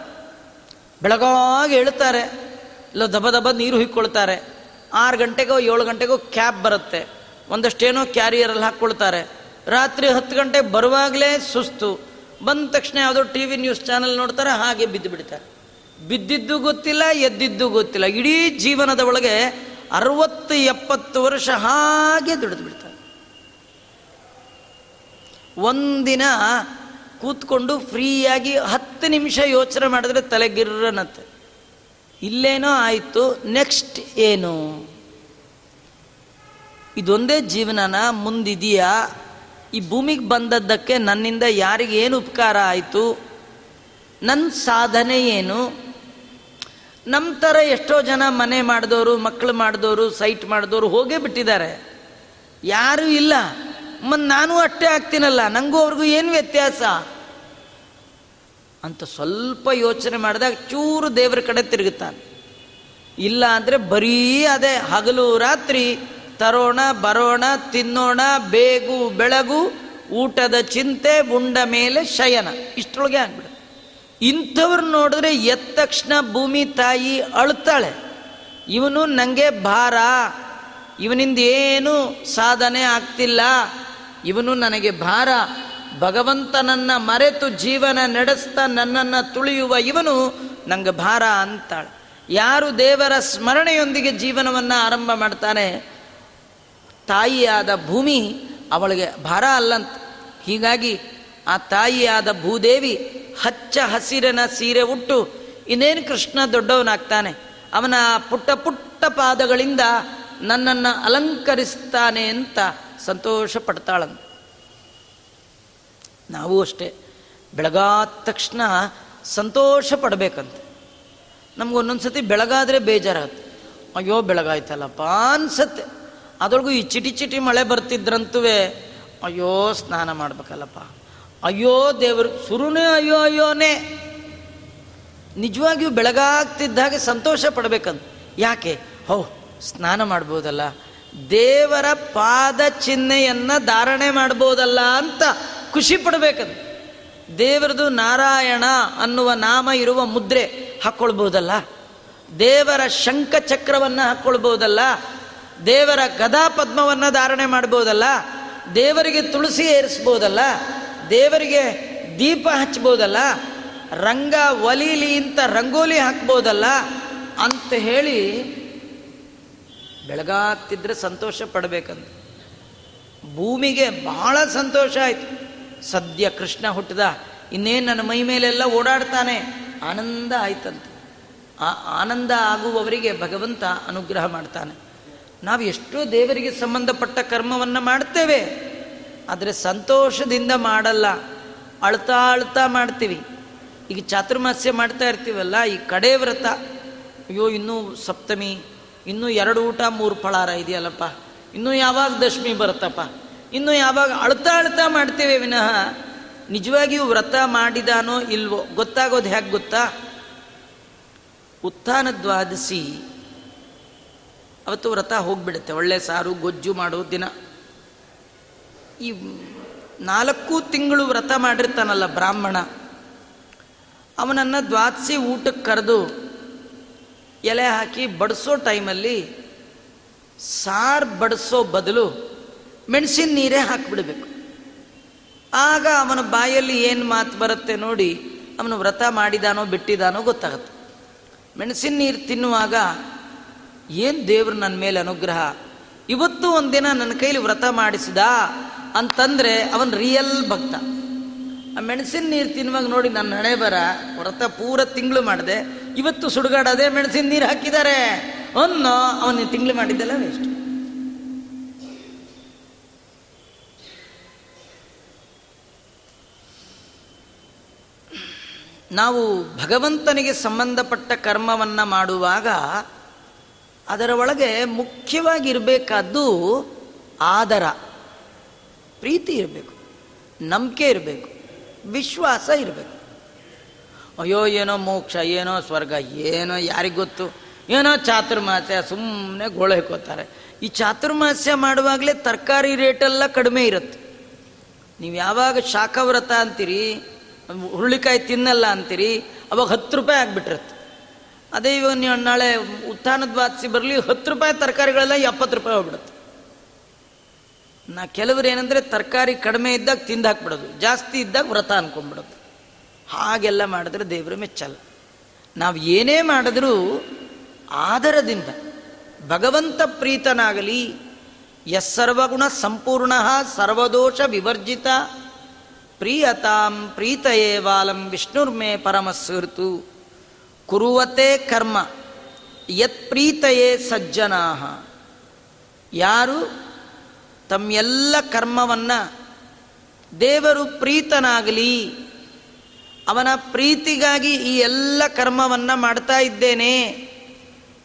ಬೆಳಗಾಗಿ ಹೇಳ್ತಾರೆ, ಇಲ್ಲ ದಬ ದಬ ನೀರು ಹುಯ್ಕೊಳ್ತಾರೆ ಆರು ಗಂಟೆಗೋ ಏಳು ಗಂಟೆಗೋ ಕ್ಯಾಬ್ ಬರುತ್ತೆ, ಒಂದಷ್ಟೇನೋ ಕ್ಯಾರಿಯರಲ್ಲಿ ಹಾಕ್ಕೊಳ್ತಾರೆ, ರಾತ್ರಿ ಹತ್ತು ಗಂಟೆ ಬರುವಾಗಲೇ ಸುಸ್ತು, ಬಂದ ತಕ್ಷಣ ಯಾವುದೋ ಟಿ ವಿ ನ್ಯೂಸ್ ಚಾನಲ್ ನೋಡ್ತಾರೆ, ಹಾಗೆ ಬಿದ್ದು ಬಿಡ್ತಾರೆ. ಬಿದ್ದಿದ್ದು ಗೊತ್ತಿಲ್ಲ, ಎದ್ದಿದ್ದು ಗೊತ್ತಿಲ್ಲ, ಇಡೀ ಜೀವನದ ಒಳಗೆ ಅರವತ್ತು ಎಪ್ಪತ್ತು ವರ್ಷ ಹಾಗೆ ದುಡಿದು ಬಿಡ್ತಾರೆ. ಒಂದಿನ ಕೂತ್ಕೊಂಡು ಫ್ರೀಯಾಗಿ ಹತ್ತು ನಿಮಿಷ ಯೋಚನೆ ಮಾಡಿದ್ರೆ ತಲೆಗಿರ್ರನತ್ತೆ ಇಲ್ಲೇನೋ ಆಯಿತು, ನೆಕ್ಸ್ಟ್ ಏನು? ಇದೊಂದೇ ಜೀವನನ ಮುಂದಿದೆಯಾ? ಈ ಭೂಮಿಗೆ ಬಂದದ್ದಕ್ಕೆ ನನ್ನಿಂದ ಯಾರಿಗೆ ಏನು ಉಪಕಾರ ಆಯಿತು? ನನ್ನ ಸಾಧನೆ ಏನು? ನಮ್ಮ ಥರ ಎಷ್ಟೋ ಜನ ಮನೆ ಮಾಡಿದವರು ಮಕ್ಕಳು ಮಾಡಿದವರು ಸೈಟ್ ಮಾಡಿದವರು ಹೋಗೇ ಬಿಟ್ಟಿದ್ದಾರೆ. ಯಾರೂ ಇಲ್ಲ. ಮತ್ತು ನಾನು ಅಷ್ಟೇ ಆಗ್ತೀನಲ್ಲ ನನಗೂ ಅವ್ರಿಗೂ ಏನು ವ್ಯತ್ಯಾಸ? ಅಂತ ಸ್ವಲ್ಪ ಯೋಚನೆ ಮಾಡಿದಾಗ ಚೂರು ದೇವರ ಕಡೆ ತಿರುಗುತ್ತಾನೆ. ಇಲ್ಲ ಅಂದರೆ ಬರೀ ಅದೇ ಹಗಲು ರಾತ್ರಿ ತರೋಣ, ಬರೋಣ, ತಿನ್ನೋಣ, ಬೇಗು, ಬೆಳಗು, ಊಟದ ಚಿಂತೆ, ಉಂಡ ಮೇಲೆ ಶಯನ. ಇಷ್ಟೊಳಗೆ ಆಗ್ಬಿಡ ಇಂಥವ್ರು ನೋಡಿದ್ರೆ ಎದ್ದ ತಕ್ಷಣ ಭೂಮಿ ತಾಯಿ ಅಳ್ತಾಳೆ ಇವನು ನನಗೆ ಭಾರ. ಇವನಿಂದ ಏನು ಸಾಧನೆ ಆಗ್ತಿಲ್ಲ. ಇವನು ನನಗೆ ಭಾರ. ಭಗವಂತನನ್ನ ಮರೆತು ಜೀವನ ನಡೆಸ್ತಾ ನನ್ನನ್ನ ತುಳಿಯುವ ಇವನು ನಂಗೆ ಭಾರ ಅಂತಾಳೆ. ಯಾರು ದೇವರ ಸ್ಮರಣೆಯೊಂದಿಗೆ ಜೀವನವನ್ನ ಆರಂಭ ಮಾಡ್ತಾನೆ? ತಾಯಿಯಾದ ಭೂಮಿ ಅವಳಿಗೆ ಭಾರ ಅಲ್ಲಂತ. ಹೀಗಾಗಿ ಆ ತಾಯಿಯಾದ ಭೂದೇವಿ ಹಚ್ಚ ಹಸಿರನ ಸೀರೆ ಉಟ್ಟು ಇನ್ನೇನು ಕೃಷ್ಣ ದೊಡ್ಡವನಾಗ್ತಾನೆ? ಅವನ ಪುಟ್ಟ ಪುಟ್ಟ ಪಾದಗಳಿಂದ ನನ್ನನ್ನು ಅಲಂಕರಿಸ್ತಾನೆ ಅಂತ ಸಂತೋಷ ಪಡ್ತಾಳಂತ. ನಾವು ಅಷ್ಟೇ. ಬೆಳಗಾದ ತಕ್ಷಣ ಸಂತೋಷ ಪಡಬೇಕಂತ. ನಮ್ಗೆ ಸತಿ ಬೆಳಗಾದರೆ ಬೇಜಾರಾಗುತ್ತೆ. ಅಯ್ಯೋ, ಬೆಳಗಾಯ್ತಲ್ಲಪ್ಪ ಅನ್ಸತ್ತೆ. ಅದೊಳಗೂ ಈ ಚಿಟಿ ಚಿಟಿ ಮಳೆ ಬರ್ತಿದ್ರಂತೂ ಅಯ್ಯೋ, ಸ್ನಾನ ಮಾಡ್ಬೇಕಲ್ಲಪ್ಪ. ಅಯ್ಯೋ, ದೇವರು, ಸುರುನೇ ಅಯ್ಯೋ, ಅಯ್ಯೋನೇ. ನಿಜವಾಗಿಯೂ ಬೆಳಗಾಗ್ತಿದ್ದಾಗೆ ಸಂತೋಷ ಪಡಬೇಕಂತ. ಯಾಕೆ? ಹೋ ಸ್ನಾನ ಮಾಡ್ಬೋದಲ್ಲ? ದೇವರ ಪಾದ ಚಿಹ್ನೆಯನ್ನು ಧಾರಣೆ ಮಾಡ್ಬೋದಲ್ಲ ಅಂತ ಖುಷಿ ಪಡಬೇಕದು. ದೇವರದು ನಾರಾಯಣ ಅನ್ನುವ ನಾಮ ಇರುವ ಮುದ್ರೆ ಹಾಕ್ಕೊಳ್ಬೋದಲ್ಲ ದೇವರ ಶಂಖ ಚಕ್ರವನ್ನು ಹಾಕ್ಕೊಳ್ಬೋದಲ್ಲ ದೇವರ ಗದಾ ಪದ್ಮವನ್ನು ಧಾರಣೆ ಮಾಡ್ಬೋದಲ್ಲ? ದೇವರಿಗೆ ತುಳಸಿ ಏರಿಸ್ಬೋದಲ್ಲ? ದೇವರಿಗೆ ದೀಪ ಹಚ್ಬೋದಲ್ಲ? ರಂಗ ಒಲೀಲಿ ಅಂತ ರಂಗೋಲಿ ಹಾಕ್ಬೋದಲ್ಲ? ಅಂತ ಹೇಳಿ ಬೆಳಗಾಗ್ತಿದ್ರೆ ಸಂತೋಷ ಪಡಬೇಕಂತ ಭೂಮಿಗೆ ಬಹಳ ಸಂತೋಷ ಆಯಿತು. ಸದ್ಯ ಕೃಷ್ಣ ಹುಟ್ಟಿದ, ಇನ್ನೇನು ನನ್ನ ಮೈ ಮೇಲೆಲ್ಲ ಓಡಾಡ್ತಾನೆ? ಆನಂದ ಆಯ್ತಂತೆ. ಆ ಆನಂದ ಆಗುವವರಿಗೆ ಭಗವಂತ ಅನುಗ್ರಹ ಮಾಡ್ತಾನೆ. ನಾವು ಎಷ್ಟೋ ದೇವರಿಗೆ ಸಂಬಂಧಪಟ್ಟ ಕರ್ಮವನ್ನು ಮಾಡ್ತೇವೆ. ಆದರೆ ಸಂತೋಷದಿಂದ ಮಾಡಲ್ಲ. ಅಳ್ತಾ ಅಳ್ತಾ ಮಾಡ್ತೀವಿ. ಈಗ ಚಾತುರ್ಮಾಸ್ಯ ಮಾಡ್ತಾ ಇರ್ತೀವಲ್ಲ, ಈ ಕಡೆ ವ್ರತ. ಅಯ್ಯೋ, ಇನ್ನೂ ಸಪ್ತಮಿ. ಇನ್ನೂ ಎರಡು ಊಟ, ಮೂರು ಫಳಾರ ಇದೆಯಲ್ಲಪ್ಪ. ಇನ್ನೂ ಯಾವಾಗ ದಶಮಿ ಬರುತ್ತಪ್ಪ? ಇನ್ನು ಯಾವಾಗ ಅಳ್ತಾ ಅಳ್ತಾ ಮಾಡ್ತೇವೆ ವಿನಃ. ನಿಜವಾಗಿಯೂ ವ್ರತ ಮಾಡಿದಾನೋ ಇಲ್ವೋ? ಗೊತ್ತಾಗೋದು ಹೇಗೆ ಗೊತ್ತಾ? ಉತ್ಥಾನ ದ್ವಾದಶಿ. ಅವತ್ತು ವ್ರತ ಹೋಗ್ಬಿಡುತ್ತೆ. ಒಳ್ಳೆ ಸಾರು, ಗೊಜ್ಜು ಮಾಡೋ ದಿನ. ಈ ನಾಲ್ಕು ತಿಂಗಳು ವ್ರತ ಮಾಡಿರ್ತಾನಲ್ಲ ಬ್ರಾಹ್ಮಣ. ಅವನನ್ನು ದ್ವಾದಶಿ ಊಟಕ್ಕೆ ಕರೆದು ಎಲೆ ಹಾಕಿ ಬಡಿಸೋ ಟೈಮಲ್ಲಿ ಸಾರು ಬಡಿಸೋ ಬದಲು ಮೆಣಸಿನ ನೀರೇ ಹಾಕಿಬಿಡಬೇಕು. ಆಗ ಅವನ ಬಾಯಲ್ಲಿ ಏನು ಮಾತು ಬರುತ್ತೆ ನೋಡಿ ಅವನು ವ್ರತ ಮಾಡಿದಾನೋ ಬಿಟ್ಟಿದಾನೋ ಗೊತ್ತಾಗುತ್ತೆ. ಮೆಣಸಿನ ನೀರು ತಿನ್ನುವಾಗ ಏನು ದೇವರು ನನ್ನ ಮೇಲೆ ಅನುಗ್ರಹ? ಇವತ್ತು ಒಂದಿನ ನನ್ನ ಕೈಲಿ ವ್ರತ ಮಾಡಿಸಿದ ಅಂತಂದರೆ ಅವನು ರಿಯಲ್ ಭಕ್ತ. ಆ ಮೆಣಸಿನ ನೀರು ತಿನ್ನುವಾಗ ನೋಡಿ ನನ್ನ ಹಣೆ ಬರ, ವ್ರತ ಪೂರ ತಿಂಗಳು ಮಾಡಿದೆ. ಇವತ್ತು ಸುಡುಗಾಡದೆ ಮೆಣಸಿನ ನೀರು ಹಾಕಿದ್ದಾರೆ. ಅನ್ನೋ ಅವನು ತಿಂಗಳು ಮಾಡಿದ್ದೆಲ್ಲ ವೇಸ್ಟ್ ನಾವು ಭಗವಂತನಿಗೆ ಸಂಬಂಧಪಟ್ಟ ಕರ್ಮವನ್ನು ಮಾಡುವಾಗ ಅದರ ಒಳಗೆ ಮುಖ್ಯವಾಗಿರಬೇಕಾದ್ದು ಆದರ. ಪ್ರೀತಿ ಇರಬೇಕು. ನಂಬಿಕೆ ಇರಬೇಕು. ವಿಶ್ವಾಸ ಇರಬೇಕು. ಅಯ್ಯೋ, ಏನೋ ಮೋಕ್ಷ, ಏನೋ ಸ್ವರ್ಗ, ಏನೋ ಯಾರಿಗೆ ಗೊತ್ತು? ಏನೋ ಚಾತುರ್ಮಾಸ್ಯ ಸುಮ್ಮನೆ ಗೋಳೈಕೋತಾರೆ ಈ ಚಾತುರ್ಮಾಸ್ಯ ಮಾಡುವಾಗಲೇ ತರಕಾರಿ ರೇಟೆಲ್ಲ ಕಡಿಮೆ ಇರುತ್ತೆ. ನೀವು ಯಾವಾಗ ಶಾಖವ್ರತ ಅಂತೀರಿ, ಹುರುಳಿಕಾಯಿ ತಿನ್ನಲ್ಲ ಅಂತೀರಿ, ಅವಾಗ ಹತ್ತು ರೂಪಾಯಿ ಆಗಿಬಿಟ್ಟಿರುತ್ತೆ. ಅದೇ ಇವಾಗ ನೀವು ನಾಳೆ ಉತ್ಥಾನದ ಬಾತ್ಸಿ ಬರಲಿ, ಹತ್ತು ರೂಪಾಯಿ ತರಕಾರಿಗಳೆಲ್ಲ ಎಪ್ಪತ್ತು ರೂಪಾಯಿ ಹೋಗ್ಬಿಡುತ್ತೆ. ನಾ ಕೆಲವರು ಏನಂದರೆ ತರಕಾರಿ ಕಡಿಮೆ ಇದ್ದಾಗ ತಿಂದು ಹಾಕ್ಬಿಡೋದು, ಜಾಸ್ತಿ ಇದ್ದಾಗ ವ್ರತ ಅನ್ಕೊಂಡ್ಬಿಡೋದು. ಹಾಗೆಲ್ಲ ಮಾಡಿದ್ರೆ ದೇವರು ಮೆಚ್ಚಲ್ಲ. ನಾವು ಏನೇ ಮಾಡಿದ್ರೂ ಆದರದಿಂದ, ಭಗವಂತ ಪ್ರೀತನಾಗಲಿ ಸರ್ವಗುಣ ಸಂಪೂರ್ಣ ಸರ್ವದೋಷ ವಿವರ್ಜಿತ, ಪ್ರಿಯತಾಂ ಪ್ರೀತಯೇ ವಾಲಂ ವಿಷ್ಣುರ್ಮೇ ಪರಮಸ್ಸೃತು ಕುರುವತೆ ಕರ್ಮ, ಯತ್ ಪ್ರೀತಯೇ ಸಜ್ಜನಾ ಯಾರು? ತಮ್ಮೆಲ್ಲ ಕರ್ಮವನ್ನು ದೇವರು ಪ್ರೀತನಾಗಲಿ ಅವನ ಪ್ರೀತಿಗಾಗಿ ಈ ಎಲ್ಲ ಕರ್ಮವನ್ನು ಮಾಡ್ತಾ ಇದ್ದೇನೆ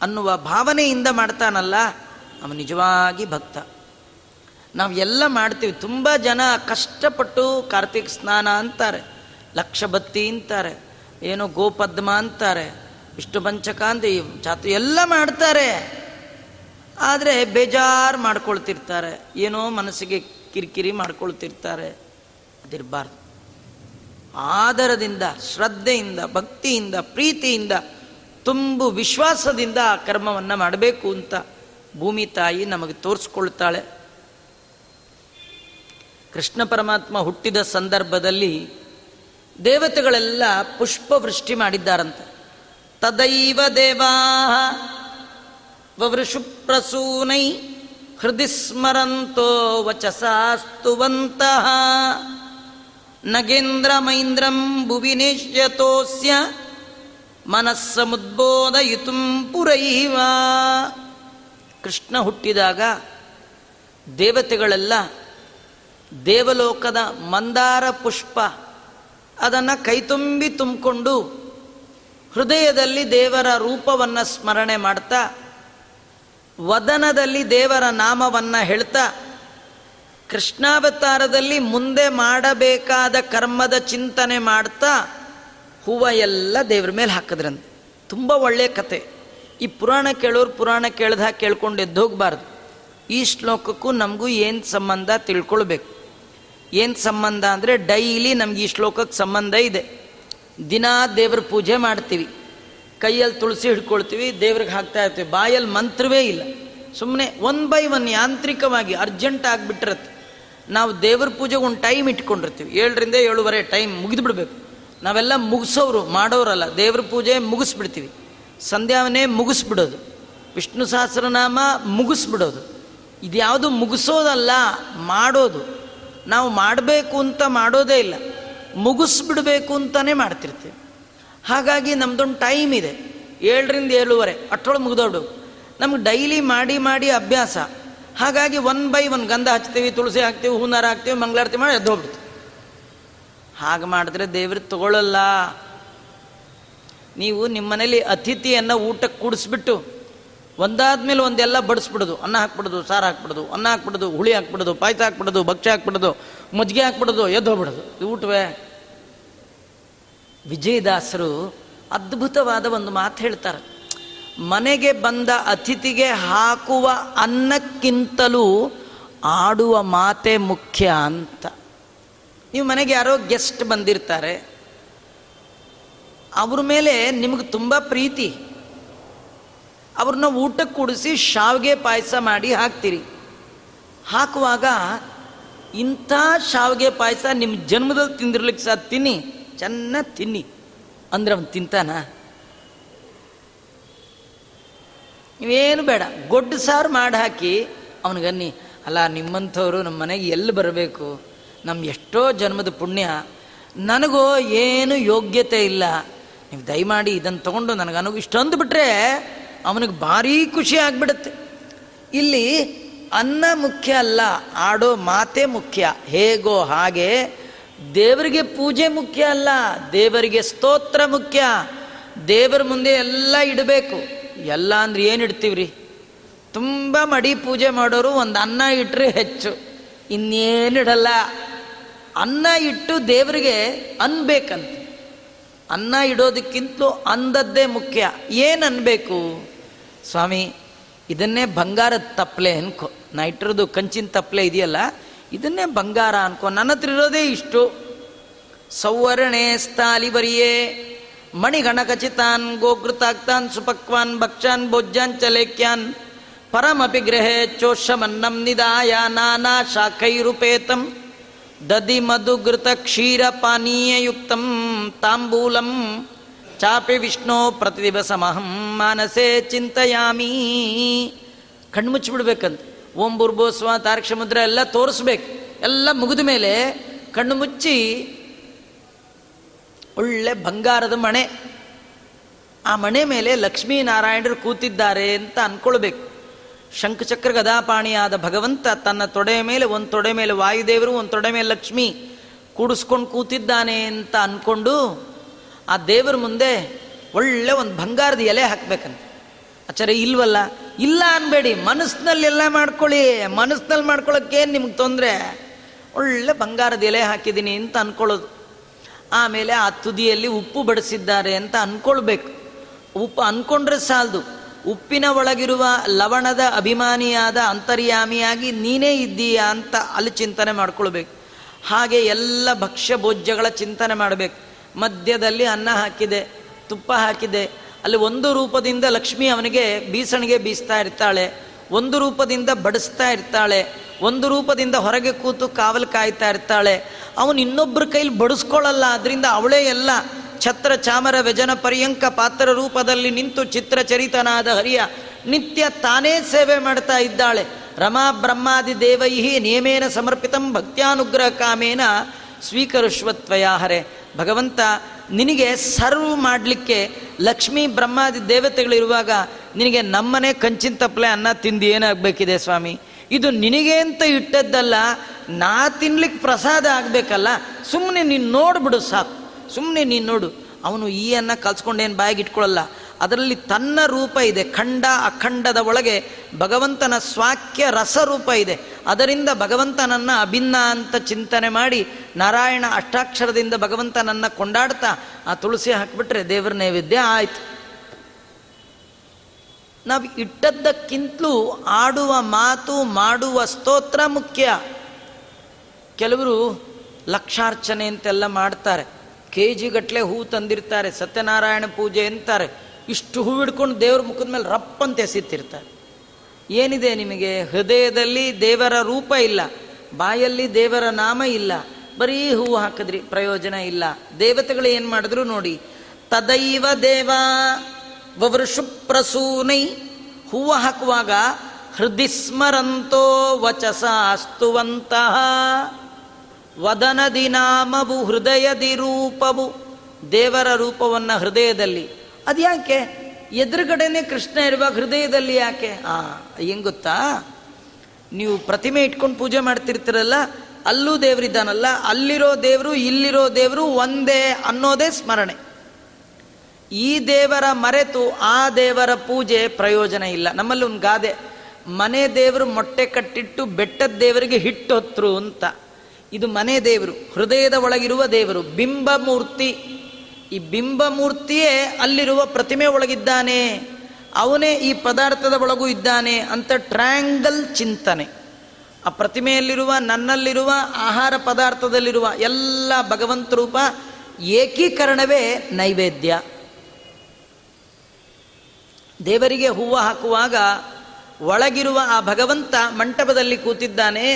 ಅನ್ನುವ ಭಾವನೆಯಿಂದ ಮಾಡ್ತಾನಲ್ಲ, ಅವನು ನಿಜವಾಗಿ ಭಕ್ತ. ನಾವು ಎಲ್ಲ ಮಾಡ್ತೀವಿ. ತುಂಬ ಜನ ಕಷ್ಟಪಟ್ಟು ಕಾರ್ತಿಕ್ ಸ್ನಾನ ಅಂತಾರೆ, ಲಕ್ಷಭತ್ತಿ ಅಂತಾರೆ, ಏನೋ ಗೋಪದ್ಮ ಅಂತಾರೆ, ವಿಷ್ಣು ಪಂಚಕ ಅಂತ ಚಾತು ಎಲ್ಲ ಮಾಡ್ತಾರೆ. ಆದರೆ ಬೇಜಾರು ಮಾಡ್ಕೊಳ್ತಿರ್ತಾರೆ, ಏನೋ ಮನಸ್ಸಿಗೆ ಕಿರಿಕಿರಿ ಮಾಡ್ಕೊಳ್ತಿರ್ತಾರೆ, ಅದಿರಬಾರ್ದು. ಆದರದಿಂದ, ಶ್ರದ್ಧೆಯಿಂದ, ಭಕ್ತಿಯಿಂದ, ಪ್ರೀತಿಯಿಂದ, ತುಂಬು ವಿಶ್ವಾಸದಿಂದ ಆ ಕರ್ಮವನ್ನು ಮಾಡಬೇಕು ಅಂತ ಭೂಮಿ ತಾಯಿ ನಮಗೆ ತೋರಿಸ್ಕೊಳ್ತಾಳೆ. ಕೃಷ್ಣ ಪರಮಾತ್ಮ ಹುಟ್ಟಿದ ಸಂದರ್ಭದಲ್ಲಿ ದೇವತೆಗಳೆಲ್ಲ ಪುಷ್ಪವೃಷ್ಟಿ ಮಾಡಿದ್ದಾರಂತೆ. ತದೈವ ದೇವಾ ವವೃಷು ಪ್ರಸೂನೈ ಹೃದಯ ಸ್ಮರಂತೋ ವಚಸಾಸ್ತುವಂತಹ. ನಗೇಂದ್ರ ಮೈಂದ್ರಂ ಭುವಿನೇಶ್ಯತೋಸ್ಯ ಮನಸ್ಸಮುದ್ಬೋಧಯಿತು ಪುರೈವ ಕೃಷ್ಣ ಹುಟ್ಟಿದಾಗ ದೇವತೆಗಳೆಲ್ಲ ದೇವಲೋಕದ ಮಂದಾರ ಪುಷ್ಪ ಅದನ್ನು ಕೈತುಂಬಿ ತುಂಬಿಕೊಂಡು ಹೃದಯದಲ್ಲಿ ದೇವರ ರೂಪವನ್ನು ಸ್ಮರಣೆ ಮಾಡ್ತಾ, ವದನದಲ್ಲಿ ದೇವರ ನಾಮವನ್ನು ಹೇಳ್ತಾ ಕೃಷ್ಣಾವತಾರದಲ್ಲಿ ಮುಂದೆ ಮಾಡಬೇಕಾದ ಕರ್ಮದ ಚಿಂತನೆ ಮಾಡ್ತಾ ಹೂವ ಎಲ್ಲ ದೇವ್ರ ಮೇಲೆ ಹಾಕಿದ್ರಂತೆ. ತುಂಬ ಒಳ್ಳೆಯ ಕತೆ. ಈ ಪುರಾಣ ಕೇಳೋರು ಪುರಾಣ ಕೇಳ್ದ ಕೇಳ್ಕೊಂಡು ಎದ್ದೋಗ್ಬಾರ್ದು ಈ ಶ್ಲೋಕಕ್ಕೂ ನಮಗೂ ಏನು ಸಂಬಂಧ ತಿಳ್ಕೊಳ್ಬೇಕು. ಏನು ಸಂಬಂಧ ಅಂದರೆ ಡೈಲಿ ನಮ್ಗೆ ಈ ಶ್ಲೋಕಕ್ಕೆ ಸಂಬಂಧ ಇದೆ. ದಿನಾ ದೇವ್ರ ಪೂಜೆ ಮಾಡ್ತೀವಿ. ಕೈಯಲ್ಲಿ ತುಳಸಿ ಹಿಡ್ಕೊಳ್ತೀವಿ, ದೇವ್ರಿಗೆ ಹಾಕ್ತಾ ಇರ್ತೀವಿ. ಬಾಯಲ್ಲಿ ಮಂತ್ರವೇ ಇಲ್ಲ. ಸುಮ್ಮನೆ ಒನ್ ಬೈ ಒನ್ ಯಾಂತ್ರಿಕವಾಗಿ ಅರ್ಜೆಂಟ್ ಆಗಿಬಿಟ್ಟಿರತ್ತೆ. ನಾವು ದೇವ್ರ ಪೂಜೆಗೆ ಒಂದು ಟೈಮ್ ಇಟ್ಕೊಂಡಿರ್ತೀವಿ. ಏಳರಿಂದ ಏಳುವರೆ ಟೈಮ್ ಮುಗಿದ್ಬಿಡ್ಬೇಕು ನಾವೆಲ್ಲ ಮುಗಿಸೋರು ಮಾಡೋರಲ್ಲ. ದೇವ್ರ ಪೂಜೆ ಮುಗಿಸ್ಬಿಡ್ತೀವಿ. ಸಂಧ್ಯಾವನೆ ಮುಗಿಸ್ಬಿಡೋದು. ವಿಷ್ಣು ಸಹಸ್ರನಾಮ ಮುಗಿಸ್ಬಿಡೋದು. ಇದ್ಯಾವುದು ಮುಗಿಸೋದಲ್ಲ, ಮಾಡೋದು. ನಾವು ಮಾಡಬೇಕು ಅಂತ ಮಾಡೋದೇ ಇಲ್ಲ. ಮುಗಿಸ್ಬಿಡ್ಬೇಕು ಅಂತಲೇ ಮಾಡ್ತಿರ್ತೀವಿ. ಹಾಗಾಗಿ ನಮ್ದೊಂದು ಟೈಮ್ ಇದೆ. ಏಳರಿಂದ ಏಳುವರೆ, ಅಷ್ಟೊಳಗೆ ಮುಗಿದೋಡು ನಮ್ಗೆ ಡೈಲಿ ಮಾಡಿ ಮಾಡಿ ಅಭ್ಯಾಸ. ಹಾಗಾಗಿ ಒನ್ ಬೈ ಒನ್ ಗಂಧ ಹಚ್ತೀವಿ, ತುಳಸಿ ಹಾಕ್ತೀವಿ, ಹೂನಾರ ಹಾಕ್ತೀವಿ, ಮಂಗಳಾರತಿ ಮಾಡಿ ಎದ್ದು ಹೋಗ್ಬಿಡ್ತು ಹಾಗೆ ಮಾಡಿದ್ರೆ ದೇವ್ರು ತಗೊಳ್ಳಲ್ಲ ನೀವು ನಿಮ್ಮ ಮನೇಲಿ ಅತಿಥಿಯನ್ನು ಊಟಕ್ಕೆ ಕೂಡಿಸ್ಬಿಟ್ಟು ಒಂದಾದ್ಮೇಲೆ ಒಂದೆಲ್ಲ ಬಡಿಸ್ಬಿಡೋದು. ಅನ್ನ ಹಾಕ್ಬಿಡೋದು, ಸಾರು ಹಾಕ್ಬಿಡೋದು, ಅನ್ನ ಹಾಕ್ಬಿಡೋದು, ಹುಳಿ ಹಾಕ್ಬಿಡೋದು, ಪಾಯಸ ಹಾಕ್ಬಿಡೋದು, ಭಕ್ಷ್ಯ ಹಾಕ್ಬಿಡೋದು, ಮಜ್ಜಿಗೆ ಹಾಕ್ಬಿಡೋದು, ಎದ್ದು ಹೋಗ್ಬಿಡೋದು. ಇದು ಊಟವೇ? ವಿಜಯದಾಸರು ಅದ್ಭುತವಾದ ಒಂದು ಮಾತು ಹೇಳ್ತಾರೆ. ಮನೆಗೆ ಬಂದ ಅತಿಥಿಗೆ ಹಾಕುವ ಅನ್ನಕ್ಕಿಂತಲೂ ಆಡುವ ಮಾತೆ ಮುಖ್ಯ ಅಂತ. ನೀವು ಮನೆಗೆ ಯಾರೋ ಗೆಸ್ಟ್ ಬಂದಿರ್ತಾರೆ. ಅವ್ರ ಮೇಲೆ ನಿಮಗೆ ತುಂಬ ಪ್ರೀತಿ. ಅವ್ರನ್ನ ಊಟಕ್ಕೆ ಕೂಡಿಸಿ ಶಾವಿಗೆ ಪಾಯಸ ಮಾಡಿ ಹಾಕ್ತೀರಿ. ಹಾಕುವಾಗ ಇಂಥ ಶಾವಿಗೆ ಪಾಯಸ ನಿಮ್ಮ ಜನ್ಮದಲ್ಲಿ ತಿಂದಿರ್ಲಿಕ್ಕೆ ಸಹ ತಿನ್ನಿ. ಚೆನ್ನಾಗಿ ತಿನ್ನಿ. ಅಂದ್ರೆ ಅವನು ತಿಂತಾನ? ನೀವೇನು ಬೇಡ. ಗೊಡ್ಡು ಸಾರು ಮಾಡಿ ಹಾಕಿ ಅವನಿಗನ್ನಿ ಅಲ್ಲ, ನಿಮ್ಮಂಥವ್ರು ನಮ್ಮ ಮನೆಗೆ ಎಲ್ಲಿ ಬರಬೇಕು? ನಮ್ಮ ಎಷ್ಟೋ ಜನ್ಮದ ಪುಣ್ಯ. ನನಗೋ ಏನು ಯೋಗ್ಯತೆ ಇಲ್ಲ. ನೀವು ದಯಮಾಡಿ ಇದನ್ನು ತೊಗೊಂಡು ನನಗೆ ಇಷ್ಟೊಂದು ಬಿಟ್ಟರೆ ಅವನಿಗೆ ಭಾರೀ ಖುಷಿ ಆಗಿಬಿಡುತ್ತೆ. ಇಲ್ಲಿ ಅನ್ನ ಮುಖ್ಯ ಅಲ್ಲ, ಆಡೋ ಮಾತೆ ಮುಖ್ಯ. ಹೇಗೋ ಹಾಗೆ ದೇವರಿಗೆ ಪೂಜೆ ಮುಖ್ಯ ಅಲ್ಲ, ದೇವರಿಗೆ ಸ್ತೋತ್ರ ಮುಖ್ಯ. ದೇವರ ಮುಂದೆ ಎಲ್ಲ ಇಡಬೇಕು. ಎಲ್ಲ ಅಂದ್ರೆ ಏನು ಇಡ್ತೀವ್ರಿ? ತುಂಬ ಮಡಿ ಪೂಜೆ ಮಾಡೋರು ಒಂದು ಅನ್ನ ಇಟ್ಟರೆ ಹೆಚ್ಚು. ಇನ್ನೇನಿಡಲ್ಲ ಅನ್ನ ಇಟ್ಟು ದೇವರಿಗೆ ಅನ್ಬೇಕಂತ ಅನ್ನ ಇಡೋದಕ್ಕಿಂತಲೂ ಅಂದದ್ದೇ ಮುಖ್ಯ. ಏನು ಅನ್ಬೇಕು? ಸ್ವಾಮಿ, ಇದನ್ನೇ ಬಂಗಾರದ ತಪ್ಪಲೆ ಅನ್ಕೋ. ನಾ ಇಟ್ಟಿರೋದು ಕಂಚಿನ ತಪ್ಪಲೆ ಇದೆಯಲ್ಲ, ಇದನ್ನೇ ಬಂಗಾರ ಅನ್ಕೋ. ನನ್ನ ಹತ್ರ ಇರೋದೇ ಇಷ್ಟು. ಸೌವರ್ಣೆ ಸ್ಥಾಲಿವರಿಯೇ. ಮಣಿಗಣಕಚಿತಾನ್ ಗೋಕೃತಾಕ್ತಾನ್ ಸುಪಕ್ವಾನ್ ಭಕ್ಷಾನ್ ಭೋಜ್ಯಾನ್ ಚಲೇಕ್ಯಾನ್ ಪರಮಪಿ ಗೃಹೇ ಚೋಷಮನ್ನಂ ನಿದಾಯ ನಾನಾ ಶಾಖೈರುಪೇತಂ ದದಿ ಮಧುಘೃತ ಕ್ಷೀರ ಪಾನೀಯಯುಕ್ತಂ ತಾಂಬೂಲಂ ಚಾಪಿ ವಿಷ್ಣು ಪ್ರತಿದಿವಸಮಹಂ ಮಾನಸೆ ಚಿಂತಯಾಮಿ ಕಣ್ಮುಚ್ಚಿಬಿಡ್ಬೇಕಂತ. ಓಂ ಬುರ್ಬೋಸ್ವ ತಾರಕ ಸಮುದ್ರ ಎಲ್ಲ ತೋರಿಸ್ಬೇಕು. ಎಲ್ಲ ಮುಗಿದ ಮೇಲೆ ಕಣ್ಣು ಮುಚ್ಚಿ ಒಳ್ಳೆ ಬಂಗಾರದ ಮಣೆ. ಆ ಮಣೆ ಮೇಲೆ ಲಕ್ಷ್ಮೀನಾರಾಯಣರು ಕೂತಿದ್ದಾರೆ ಅಂತ ಅನ್ಕೊಳ್ಬೇಕು. ಶಂಖಚಕ್ರ ಗದಾಪಾಣಿಯಾದ ಭಗವಂತ ತನ್ನ ತೊಡೆ ಮೇಲೆ, ಒಂದು ತೊಡೆ ಮೇಲೆ ವಾಯುದೇವರು, ಒಂದು ತೊಡೆ ಮೇಲೆ ಲಕ್ಷ್ಮಿ ಕೂಡಿಸ್ಕೊಂಡು ಕೂತಿದ್ದಾನೆ ಅಂತ ಅಂದ್ಕೊಂಡು ಆ ದೇವರ ಮುಂದೆ ಒಳ್ಳೆ ಒಂದು ಬಂಗಾರದ ಎಲೆ ಹಾಕ್ಬೇಕಂತ. ಆಚಾರ್ಯ, ಇಲ್ವಲ್ಲ? ಇಲ್ಲ ಅನ್ಬೇಡಿ, ಮನಸ್ಸಿನಲ್ಲಿ ಎಲ್ಲ ಮಾಡ್ಕೊಳ್ಳಿ. ಮನಸ್ಸಿನಲ್ಲಿ ಮಾಡ್ಕೊಳ್ಳೋಕ್ಕೇನು ನಿಮ್ಗೆ ತೊಂದರೆ? ಒಳ್ಳೆ ಬಂಗಾರದ ಎಲೆ ಹಾಕಿದ್ದೀನಿ ಅಂತ ಅಂದ್ಕೊಳ್ಳೋದು ಆಮೇಲೆ ಆ ತುದಿಯಲ್ಲಿ ಉಪ್ಪು ಬಡಿಸಿದ್ದಾರೆ ಅಂತ ಅಂದ್ಕೊಳ್ಬೇಕು ಉಪ್ಪು ಅಂದ್ಕೊಂಡ್ರೆ ಸಾಲದು. ಉಪ್ಪಿನ ಒಳಗಿರುವ ಲವಣದ ಅಭಿಮಾನಿಯಾದ ಅಂತರ್ಯಾಮಿಯಾಗಿ ನೀನೇ ಇದ್ದೀಯಾ ಅಂತ ಅಲ್ಲಿ ಚಿಂತನೆ ಮಾಡ್ಕೊಳ್ಬೇಕು. ಹಾಗೆ ಎಲ್ಲ ಭಕ್ಷ್ಯ ಭೋಜ್ಯಗಳ ಚಿಂತನೆ ಮಾಡಬೇಕು. ಮಧ್ಯದಲ್ಲಿ ಅನ್ನ ಹಾಕಿದೆ, ತುಪ್ಪ ಹಾಕಿದೆ. ಅಲ್ಲಿ ಒಂದು ರೂಪದಿಂದ ಲಕ್ಷ್ಮಿ ಅವನಿಗೆ ಬೀಸಣಿಗೆ ಬೀಸ್ತಾ ಇರ್ತಾಳೆ. ಒಂದು ರೂಪದಿಂದ ಬಡಿಸ್ತಾ ಇರ್ತಾಳೆ, ಒಂದು ರೂಪದಿಂದ ಹೊರಗೆ ಕೂತು ಕಾವಲು ಕಾಯ್ತಾ ಇರ್ತಾಳೆ. ಅವನು ಇನ್ನೊಬ್ಬರ ಕೈಲಿ ಬಡಿಸ್ಕೊಳ್ಳಲ್ಲ ಅದರಿಂದ ಅವಳೇ ಎಲ್ಲ ಛತ್ರ ಚಾಮರ ವ್ಯಜನ ಪರ್ಯಂಕ ಪಾತ್ರ ರೂಪದಲ್ಲಿ ನಿಂತು ಚಿತ್ರಚರಿತನಾದ ಹರಿಯ ನಿತ್ಯ ತಾನೇ ಸೇವೆ ಮಾಡ್ತಾ ಇದ್ದಾಳೆ. ರಮಾ ಬ್ರಹ್ಮಾದಿ ದೇವೈಹಿ ನಿಯಮೇನ ಸಮರ್ಪಿತಂ ಭಕ್ತ್ಯಾನುಗ್ರಹ ಕಾಮೇನ ಸ್ವೀಕರಿಸುವತ್ವಯ ಹರೆ. ಭಗವಂತ ನಿನಗೆ ಸರ್ವ್ ಮಾಡಲಿಕ್ಕೆ ಲಕ್ಷ್ಮೀ ಬ್ರಹ್ಮಾದಿ ದೇವತೆಗಳಿರುವಾಗ ನಿನಗೆ ನಮ್ಮನೆ ಕಂಚಿನ ತಪ್ಪಲೆ ಅನ್ನ ತಿಂದು ಏನಾಗಬೇಕಿದೆ ಸ್ವಾಮಿ? ಇದು ನಿನಗೆ ಅಂತ ಇಟ್ಟದ್ದಲ್ಲ, ನಾ ತಿನ್ಲಿಕ್ಕೆ ಪ್ರಸಾದ ಆಗಬೇಕಲ್ಲ ಸುಮ್ಮನೆ ನೀನು ನೋಡ್ಬಿಡು ಸಾಕು. ಸುಮ್ಮನೆ ನೀನು ನೋಡು. ಅವನು ಈ ಅನ್ನ ಕಲ್ಸ್ಕೊಂಡೇನು ಬಾಯಿಗೆ ಇಟ್ಕೊಳ್ಳಲ್ಲ ಅದರಲ್ಲಿ ತನ್ನ ರೂಪ ಇದೆ, ಖಂಡ ಅಖಂಡದ ಒಳಗೆ ಭಗವಂತನ ಸ್ವಾಕ್ಯ ರಸರೂಪ ಇದೆ. ಅದರಿಂದ ಭಗವಂತನನ್ನ ಅಭಿನ್ನ ಅಂತ ಚಿಂತನೆ ಮಾಡಿ ನಾರಾಯಣ ಅಷ್ಟಾಕ್ಷರದಿಂದ ಭಗವಂತನನ್ನ ಕೊಂಡಾಡ್ತಾ ಆ ತುಳಸಿ ಹಾಕಿಬಿಟ್ರೆ ದೇವರ ನೈವೇದ್ಯ ಆಯ್ತು. ನಾವು ಇಟ್ಟದ್ದಕ್ಕಿಂತಲೂ ಆಡುವ ಮಾತು, ಮಾಡುವ ಸ್ತೋತ್ರ ಮುಖ್ಯ. ಕೆಲವರು ಲಕ್ಷಾರ್ಚನೆ ಅಂತೆಲ್ಲ ಮಾಡ್ತಾರೆ. ಕೆ ಜಿಗಟ್ಟಲೆ ಹೂ ತಂದಿರ್ತಾರೆ, ಸತ್ಯನಾರಾಯಣ ಪೂಜೆ ಅಂತಾರೆ. ಇಷ್ಟು ಹೂ ಹಿಡ್ಕೊಂಡು ದೇವ್ರ ಮುಖದ ಮೇಲೆ ರಪ್ಪಂತೆ ಎಸಿತಿರ್ತಾರೆ. ಏನಿದೆ ನಿಮಗೆ? ಹೃದಯದಲ್ಲಿ ದೇವರ ರೂಪ ಇಲ್ಲ. ಬಾಯಲ್ಲಿ ದೇವರ ನಾಮ ಇಲ್ಲ. ಬರೀ ಹೂವು ಹಾಕಿದ್ರಿ, ಪ್ರಯೋಜನ ಇಲ್ಲ. ದೇವತೆಗಳು ಏನು ಮಾಡಿದ್ರು ನೋಡಿ, ತದೈವ ದೇವ ವವೃಷು ಪ್ರಸೂನೈ ಹೂವು ಹಾಕುವಾಗ ಹೃದಯ ಸ್ಮರಂತೋ ವಚಸ ಅಸ್ತುವಂತಹ ವದನದಿ ನಾಮವು ಹೃದಯದಿ ರೂಪವು ದೇವರ ರೂಪವನ್ನು ಹೃದಯದಲ್ಲಿ. ಅದ್ಯಾಕೆ? ಎದುರುಗಡೆನೆ ಕೃಷ್ಣ ಇರುವ ಹೃದಯದಲ್ಲಿ ಯಾಕೆ? ಆ ಹೆಂಗ್ ಗೊತ್ತಾ? ನೀವು ಪ್ರತಿಮೆ ಇಟ್ಕೊಂಡು ಪೂಜೆ ಮಾಡ್ತಿರ್ತೀರಲ್ಲ, ಅಲ್ಲೂ ದೇವರಿದ್ದಾನಲ್ಲ, ಅಲ್ಲಿರೋ ದೇವರು, ಇಲ್ಲಿರೋ ದೇವರು ಒಂದೇ ಅನ್ನೋದೇ ಸ್ಮರಣೆ. ಈ ದೇವರ ಮರೆತು ಆ ದೇವರ ಪೂಜೆ ಪ್ರಯೋಜನ ಇಲ್ಲ. ನಮ್ಮಲ್ಲಿ ಒಂದು ಗಾದೆ, ಮನೆ ದೇವರು ಮೊಟ್ಟೆ ಕಟ್ಟಿಟ್ಟು ಬೆಟ್ಟದ ದೇವರಿಗೆ ಹಿಟ್ಟೊತ್ರು ಅಂತ. ಇದು ಮನೆ ದೇವರು, ಹೃದಯದ ಒಳಗಿರುವ ದೇವರು ಬಿಂಬ ಮೂರ್ತಿ ಈ ಬಿಂಬ ಮೂರ್ತಿಯೇ ಅಲ್ಲಿರುವ ಪ್ರತಿಮೆ ಒಳಗಿದ್ದಾನೆ. ಅವನೇ ಈ ಪದಾರ್ಥದ ಒಳಗೂ ಇದ್ದಾನೆ ಅಂತ ಟ್ರ್ಯಾಂಗಲ್ ಚಿಂತನೆ. ಆ ಪ್ರತಿಮೆಯಲ್ಲಿರುವ, ನನ್ನಲ್ಲಿರುವ, ಆಹಾರ ಪದಾರ್ಥದಲ್ಲಿರುವ ಎಲ್ಲ ಭಗವಂತ ರೂಪ ಏಕೀಕರಣವೇ ನೈವೇದ್ಯ. ದೇವರಿಗೆ ಹೂವು ಹಾಕುವಾಗ ಒಳಗಿರುವ ಆ ಭಗವಂತ ಮಂಟಪದಲ್ಲಿ ಕೂತಿದ್ದಾನೆ.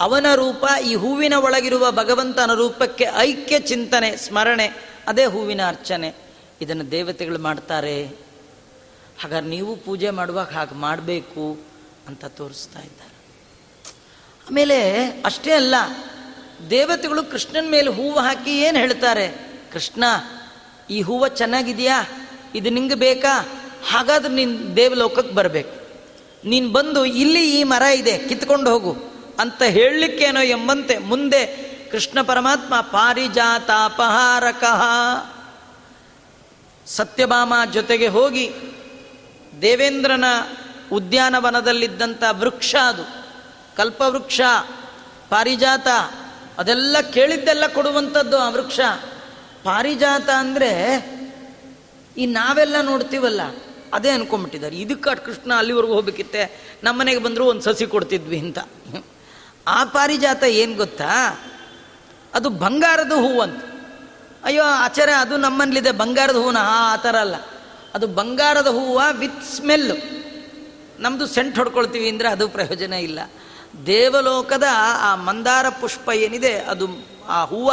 ಅವನ ರೂಪ ಈ ಹೂವಿನ ಒಳಗಿರುವ ಭಗವಂತನ ರೂಪಕ್ಕೆ ಐಕ್ಯ ಚಿಂತನೆ, ಸ್ಮರಣೆ. ಅದೇ ಹೂವಿನ ಅರ್ಚನೆ. ಇದನ್ನು ದೇವತೆಗಳು ಮಾಡ್ತಾರೆ. ಹಾಗಾದ್ರೆ ನೀವು ಪೂಜೆ ಮಾಡುವಾಗ ಹಾಗೆ ಮಾಡಬೇಕು ಅಂತ ತೋರಿಸ್ತಾ ಇದ್ದಾರೆ. ಆಮೇಲೆ ಅಷ್ಟೇ ಅಲ್ಲ, ದೇವತೆಗಳು ಕೃಷ್ಣನ ಮೇಲೆ ಹೂವು ಹಾಕಿ ಏನು ಹೇಳ್ತಾರೆ? ಕೃಷ್ಣ, ಈ ಹೂವು ಚೆನ್ನಾಗಿದೆಯಾ? ಇದು ನಿಂಗೆ ಬೇಕಾ? ಹಾಗಾದ್ರೆ ನೀನು ದೇವಲೋಕಕ್ಕೆ ಬರಬೇಕು. ನೀನು ಬಂದು ಇಲ್ಲಿ ಈ ಮರ ಇದೆ, ಕಿತ್ಕೊಂಡು ಹೋಗು ಅಂತ ಹೇಳಲಿಕ್ಕೇನೋ ಎಂಬಂತೆ, ಮುಂದೆ ಕೃಷ್ಣ ಪರಮಾತ್ಮ ಪಾರಿಜಾತಾಪಹಾರಕಃ. ಸತ್ಯಭಾಮ ಜೊತೆಗೆ ಹೋಗಿ ದೇವೇಂದ್ರನ ಉದ್ಯಾನವನದಲ್ಲಿದ್ದಂಥ ವೃಕ್ಷ ಅದು, ಕಲ್ಪವೃಕ್ಷ, ಪಾರಿಜಾತ, ಅದೆಲ್ಲ ಕೇಳಿದ್ದೆಲ್ಲ ಕೊಡುವಂಥದ್ದು ಆ ವೃಕ್ಷ. ಪಾರಿಜಾತ ಅಂದರೆ ಈ ನಾವೆಲ್ಲ ನೋಡ್ತೀವಲ್ಲ, ಅದೇ ಅನ್ಕೊಂಬಿಟ್ಟಿದ್ದಾರೆ ಇದಕ್ಕೆ ಕೃಷ್ಣ ಅಲ್ಲಿವರೆಗೂ ಹೋಗ್ಬೇಕಿತ್ತೆ, ನಮ್ಮನೆಗೆ ಬಂದರೂ ಒಂದು ಸಸಿ ಕೊಡ್ತಿದ್ವಿ ಅಂತ. ಆ ಪಾರಿಜಾತ ಏನು ಗೊತ್ತಾ? ಅದು ಬಂಗಾರದ ಹೂವು ಅಂತ. ಅಯ್ಯೋ, ಆಚಾರ್ಯ, ಅದು ನಮ್ಮಲ್ಲಿದೆ, ಬಂಗಾರದ ಹೂವನ ಆ ಥರ ಅಲ್ಲ. ಅದು ಬಂಗಾರದ ಹೂವು ವಿತ್ ಸ್ಮೆಲ್ಲು ನಮ್ಮದು ಸೆಂಟ್ ಹೊಡ್ಕೊಳ್ತೀವಿ ಅಂದರೆ ಅದು ಪ್ರಯೋಜನ ಇಲ್ಲ. ದೇವಲೋಕದ ಆ ಮಂದಾರ ಪುಷ್ಪ ಏನಿದೆ, ಅದು ಆ ಹೂವು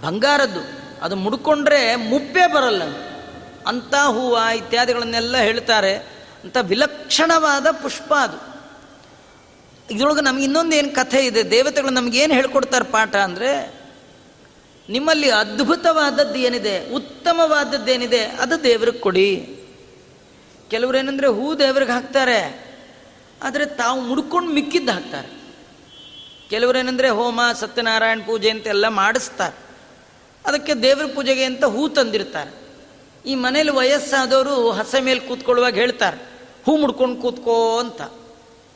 ಬಂಗಾರದ್ದು. ಅದು ಮುಡ್ಕೊಂಡ್ರೆ ಮುಪ್ಪೇ ಬರಲ್ಲ. ಅಂಥ ಹೂವು ಇತ್ಯಾದಿಗಳನ್ನೆಲ್ಲ ಹೇಳ್ತಾರೆ. ಅಂತ ವಿಲಕ್ಷಣವಾದ ಪುಷ್ಪ ಅದು. ಇದರೊಳಗೆ ನಮ್ಗೆ ಇನ್ನೊಂದು ಏನು ಕಥೆ ಇದೆ, ದೇವತೆಗಳು ನಮಗೇನು ಹೇಳ್ಕೊಡ್ತಾರೆ ಪಾಠ ಅಂದರೆ, ನಿಮ್ಮಲ್ಲಿ ಅದ್ಭುತವಾದದ್ದು ಏನಿದೆ, ಉತ್ತಮವಾದದ್ದು ಏನಿದೆ, ಅದು ದೇವ್ರಿಗೆ ಕೊಡಿ. ಕೆಲವರು ಏನಂದರೆ ಹೂ ದೇವ್ರಿಗೆ ಹಾಕ್ತಾರೆ, ಆದರೆ ತಾವು ಮುಡ್ಕೊಂಡು ಮಿಕ್ಕಿದ್ದು ಹಾಕ್ತಾರೆ. ಕೆಲವರೇನೆಂದರೆ ಹೋಮ, ಸತ್ಯನಾರಾಯಣ ಪೂಜೆ ಅಂತ ಎಲ್ಲ ಮಾಡಿಸ್ತಾರೆ. ಅದಕ್ಕೆ ದೇವ್ರ ಪೂಜೆಗೆ ಅಂತ ಹೂ ತಂದಿರ್ತಾರೆ. ಈ ಮನೇಲಿ ವಯಸ್ಸಾದವರು ಹಸೆ ಮೇಲೆ ಕೂತ್ಕೊಳ್ಳುವಾಗ ಹೇಳ್ತಾರೆ, ಹೂ ಮುಡ್ಕೊಂಡು ಕೂತ್ಕೋ ಅಂತ.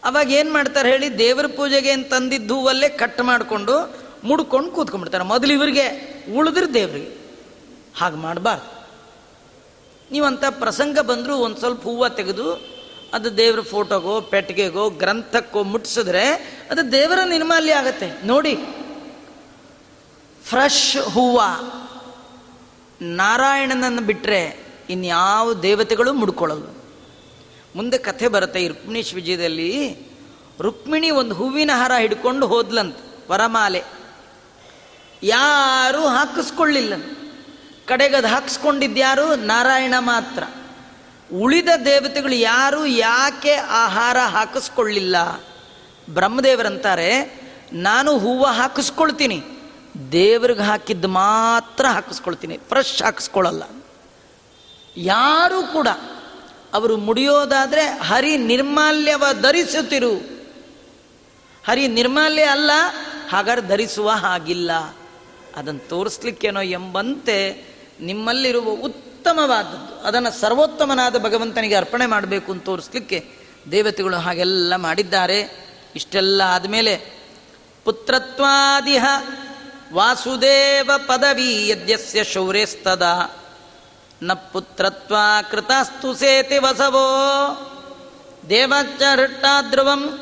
ಅವಾಗ ಏನು ಮಾಡ್ತಾರೆ ಹೇಳಿ ದೇವರ ಪೂಜೆಗೆ ಏನು ತಂದಿದ್ದು ಹೂವಲ್ಲೇ ಕಟ್ ಮಾಡಿಕೊಂಡು ಮುಡ್ಕೊಂಡು ಕೂತ್ಕೊಂಡ್ಬಿಡ್ತಾರೆ. ಮೊದಲು ಇವರಿಗೆ ಉಳಿದ್ರೆ ದೇವ್ರಿಗೆ. ಹಾಗೆ ಮಾಡಬಾರ್ದು. ನೀವಂಥ ಪ್ರಸಂಗ ಬಂದರೂ ಒಂದು ಸ್ವಲ್ಪ ಹೂವು ತೆಗೆದು ಅದು ದೇವ್ರ ಫೋಟೋಗೋ, ಪೆಟ್ಟಿಗೆಗೋ, ಗ್ರಂಥಕ್ಕೋ ಮುಟ್ಟಿಸಿದ್ರೆ ಅದು ದೇವರ ನಿರ್ಮಾಲ್ಯ ಆಗತ್ತೆ. ನೋಡಿ, ಫ್ರೆಶ್ ಹೂವ ನಾರಾಯಣನನ್ನು ಬಿಟ್ಟರೆ ಇನ್ಯಾವ ದೇವತೆಗಳು ಮುಡ್ಕೊಳ್ಳಲ್ಲ. ಮುಂದೆ ಕಥೆ ಬರುತ್ತೆ ಈ ರುಕ್ಮಿಣೀಶ್ ವಿಜಯದಲ್ಲಿ ರುಕ್ಮಿಣಿ ಒಂದು ಹೂವಿನ ಹಾರ ಹಿಡ್ಕೊಂಡು ಹೋದ್ಲಂತ, ವರಮಾಲೆ. ಯಾರೂ ಹಾಕಿಸ್ಕೊಳ್ಳಿಲ್ಲ. ಕಡೆಗದ ಹಾಕಿಸ್ಕೊಂಡಿದ್ಯಾರು? ನಾರಾಯಣ ಮಾತ್ರ. ಉಳಿದ ದೇವತೆಗಳು ಯಾರು? ಯಾಕೆ ಆಹಾರ ಹಾಕಿಸ್ಕೊಳ್ಳಿಲ್ಲ? ಬ್ರಹ್ಮದೇವರಂತಾರೆ, ನಾನು ಹೂವು ಹಾಕಿಸ್ಕೊಳ್ತೀನಿ. ದೇವ್ರಿಗೆ ಹಾಕಿದ್ದು ಮಾತ್ರ ಹಾಕಿಸ್ಕೊಳ್ತೀನಿ. ಫ್ರೆಶ್ ಹಾಕಿಸ್ಕೊಳ್ಳಲ್ಲ. ಯಾರೂ ಕೂಡ. ಅವರು ಮುಡಿಯೋದಾದರೆ ಹರಿ ನಿರ್ಮಾಲ್ಯವ ಧರಿಸುತ್ತಿರು. ಹರಿ ನಿರ್ಮಾಲ್ಯ ಅಲ್ಲ, ಹಾಗಾದ್ರೆ ಧರಿಸುವ ಹಾಗಿಲ್ಲ. ಅದನ್ನು ತೋರಿಸ್ಲಿಕ್ಕೇನೋ ಎಂಬಂತೆ ನಿಮ್ಮಲ್ಲಿರುವ ಉತ್ತಮವಾದದ್ದು. ಅದನ್ನು ಸರ್ವೋತ್ತಮನಾದ ಭಗವಂತನಿಗೆ ಅರ್ಪಣೆ ಮಾಡಬೇಕು ಅಂತ ತೋರಿಸ್ಲಿಕ್ಕೆ ದೇವತೆಗಳು ಹಾಗೆಲ್ಲ ಮಾಡಿದ್ದಾರೆ. ಇಷ್ಟೆಲ್ಲ ಆದಮೇಲೆ, ಪುತ್ರತ್ವಾದಿಹ ವಾಸುದೇವ ಪದವಿ ಯದ್ಯಸ್ಯ ಶೌರ್ಯಸ್ತದ. ನ ಪುತ್ರತ್ವಾಕೃತಸ್ತು ಸೇತಿ ವಸವೋ. ದೇವಚ್ಚ ಹೃಟ್ಟಾಧ್ರುವಂ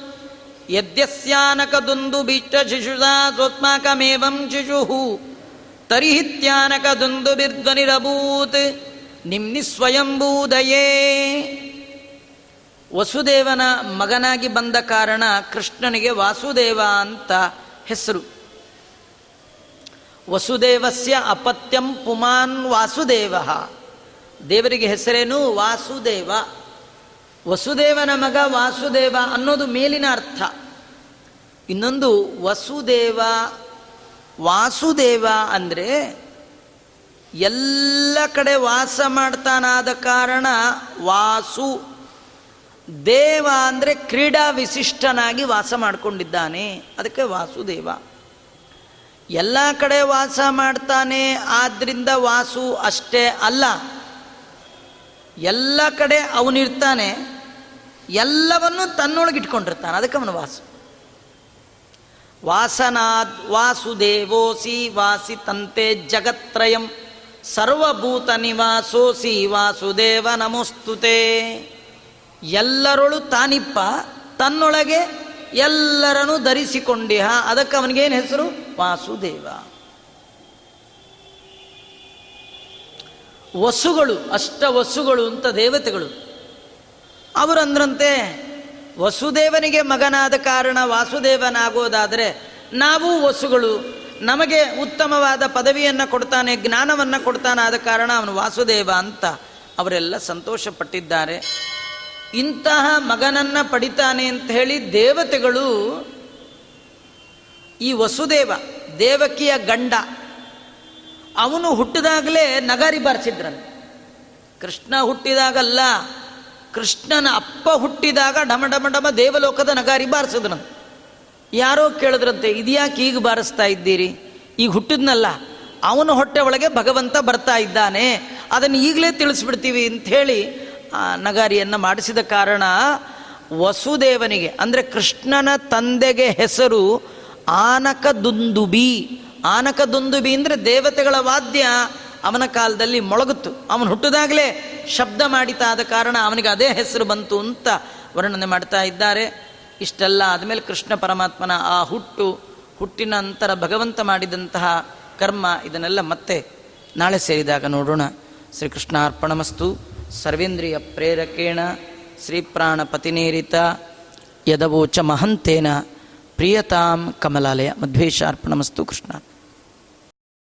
ಸ್ವಸ್ಮಾಕಮೇವಂ ಶಿಶುಹು. ತರಿಹಿತ್ಯಾನಕದುಂದು ಬಿರ್ಧ್ವನಿರಭೂತ್ ನಿಮ್ನಿ ಸ್ವಯಂಭೂದಯೇ ವಸುದೇವನ ಮಗನಾಗಿ ಬಂದ ಕಾರಣ ಕೃಷ್ಣನಿಗೆ ವಾಸುದೇವ ಅಂತ ಹೆಸರು. ವಸುದೇವಸ್ಯ ಅಪತ್ಯಂ ಪುಮಾನ್ ವಾಸುದೇವ. ದೇವರಿಗೆ ಹೆಸರೇನು? ವಾಸುದೇವ. ವಸುದೇವನ ಮಗ ವಾಸುದೇವ ಅನ್ನೋದು ಮೇಲಿನ ಅರ್ಥ. ಇನ್ನೊಂದು ವಸುದೇವ, ವಾಸುದೇವ ಅಂದರೆ ಎಲ್ಲ ಕಡೆ ವಾಸ ಮಾಡ್ತಾನಾದ ಕಾರಣ ವಾಸು. ದೇವ ಅಂದರೆ ಕ್ರೀಡಾ ವಿಶಿಷ್ಟನಾಗಿ ವಾಸ ಮಾಡಿಕೊಂಡಿದ್ದಾನೆ. ಅದಕ್ಕೆ ವಾಸುದೇವ. ಎಲ್ಲ ಕಡೆ ವಾಸ ಮಾಡ್ತಾನೆ ಆದ್ದರಿಂದ ವಾಸು ಅಷ್ಟೇ ಅಲ್ಲ. ಎಲ್ಲ ಕಡೆ ಅವನಿರ್ತಾನೆ ಎಲ್ಲವನ್ನು ತನ್ನೊಳಗೆ ಇಟ್ಕೊಂಡಿರ್ತಾನೆ ಅದಕ್ಕೆ ಅವನು ವಾಸು. ವಾಸನಾದ್ ವಾಸುದೇವೋಸಿ ವಾಸಿ ತಂತೆ ಜಗತ್ರಯಂ ಸರ್ವಭೂತ ನಿವಾಸೋಸಿ ವಾಸುದೇವ ನಮೋಸ್ತುತೆ. ಎಲ್ಲರೊಳು ತಾನಿಪ್ಪ, ತನ್ನೊಳಗೆ ಎಲ್ಲರನ್ನು ಧರಿಸಿಕೊಂಡಿಹ. ಅದಕ್ಕೆ ಅವನಿಗೇನು ಹೆಸರು? ವಾಸುದೇವ. ವಸುಗಳು, ಅಷ್ಟ ವಸುಗಳು ಅಂತ ದೇವತೆಗಳು. ಅವರಂದ್ರಂತೆ ವಸುದೇವನಿಗೆ ಮಗನಾದ ಕಾರಣ ವಾಸುದೇವನಾಗೋದಾದರೆ ನಾವು ವಸುಗಳು, ನಮಗೆ ಉತ್ತಮವಾದ ಪದವಿಯನ್ನು ಕೊಡ್ತಾನೆ, ಜ್ಞಾನವನ್ನು ಕೊಡ್ತಾನೆ ಆದ ಕಾರಣ ಅವನು ವಾಸುದೇವ ಅಂತ ಅವರೆಲ್ಲ ಸಂತೋಷಪಟ್ಟಿದ್ದಾರೆ. ಇಂತಹ ಮಗನನ್ನು ಪಡಿತಾನೆ ಅಂತ ಹೇಳಿ ದೇವತೆಗಳು ಈ ವಸುದೇವ, ದೇವಕಿಯ ಗಂಡ ಅವನು ಹುಟ್ಟಿದಾಗಲೇ ನಗಾರಿ ಬಾರಿಸಿದ್ರಂತೆ ಕೃಷ್ಣ ಹುಟ್ಟಿದಾಗಲ್ಲ, ಕೃಷ್ಣನ ಅಪ್ಪ ಹುಟ್ಟಿದಾಗ ಡಮ ಡಮ ಡಮ ದೇವಲೋಕದ ನಗಾರಿ ಬಾರಿಸಿದ್ರಂತೆ ಯಾರೋ ಕೇಳಿದ್ರಂತೆ, ಇದ್ಯಾಕೆ ಈಗ ಬಾರಿಸ್ತಾ ಇದ್ದೀರಿ? ಈಗ ಹುಟ್ಟಿದ್ನಲ್ಲ, ಅವನ ಹೊಟ್ಟೆ ಒಳಗೆ ಭಗವಂತ ಬರ್ತಾ ಇದ್ದಾನೆ, ಅದನ್ನು ಈಗಲೇ ತಿಳಿಸ್ಬಿಡ್ತೀವಿ ಅಂಥೇಳಿ ಆ ನಗಾರಿಯನ್ನು ಮಾಡಿಸಿದ ಕಾರಣ ವಸುದೇವನಿಗೆ, ಅಂದರೆ ಕೃಷ್ಣನ ತಂದೆಗೆ ಹೆಸರು ಆನಕ ದುಂದುಬಿ ಆನಕ ದುಂದುಬಿ ಅಂದರೆ ದೇವತೆಗಳ ವಾದ್ಯ ಅವನ ಕಾಲದಲ್ಲಿ ಮೊಳಗುತ್ತು. ಅವನು ಹುಟ್ಟಿದಾಗಲೇ ಶಬ್ದ ಮಾಡಿತಾದ ಕಾರಣ ಅವನಿಗೆ ಅದೇ ಹೆಸರು ಬಂತು ಅಂತ ವರ್ಣನೆ ಮಾಡ್ತಾ ಇದ್ದಾರೆ. ಇಷ್ಟೆಲ್ಲ ಆದಮೇಲೆ ಕೃಷ್ಣ ಪರಮಾತ್ಮನ ಆ ಹುಟ್ಟು, ಹುಟ್ಟಿನ ನಂತರ ಭಗವಂತ ಮಾಡಿದಂತಹ ಕರ್ಮ, ಇದನ್ನೆಲ್ಲ ಮತ್ತೆ ನಾಳೆ ಸೇರಿದಾಗ ನೋಡೋಣ. ಶ್ರೀಕೃಷ್ಣಾರ್ಪಣಮಸ್ತು. ಸರ್ವೇಂದ್ರಿಯ ಪ್ರೇರಕೇಣ, ಶ್ರೀಪ್ರಾಣಪತಿನೇರಿತ, ಯದವೋಚ ಮಹಂತೇನ, ಪ್ರಿಯತಾಂ ಕಮಲಾಲಯ. ಮಧ್ವೇಶಾರ್ಪಣಮಸ್ತು ಕೃಷ್ಣ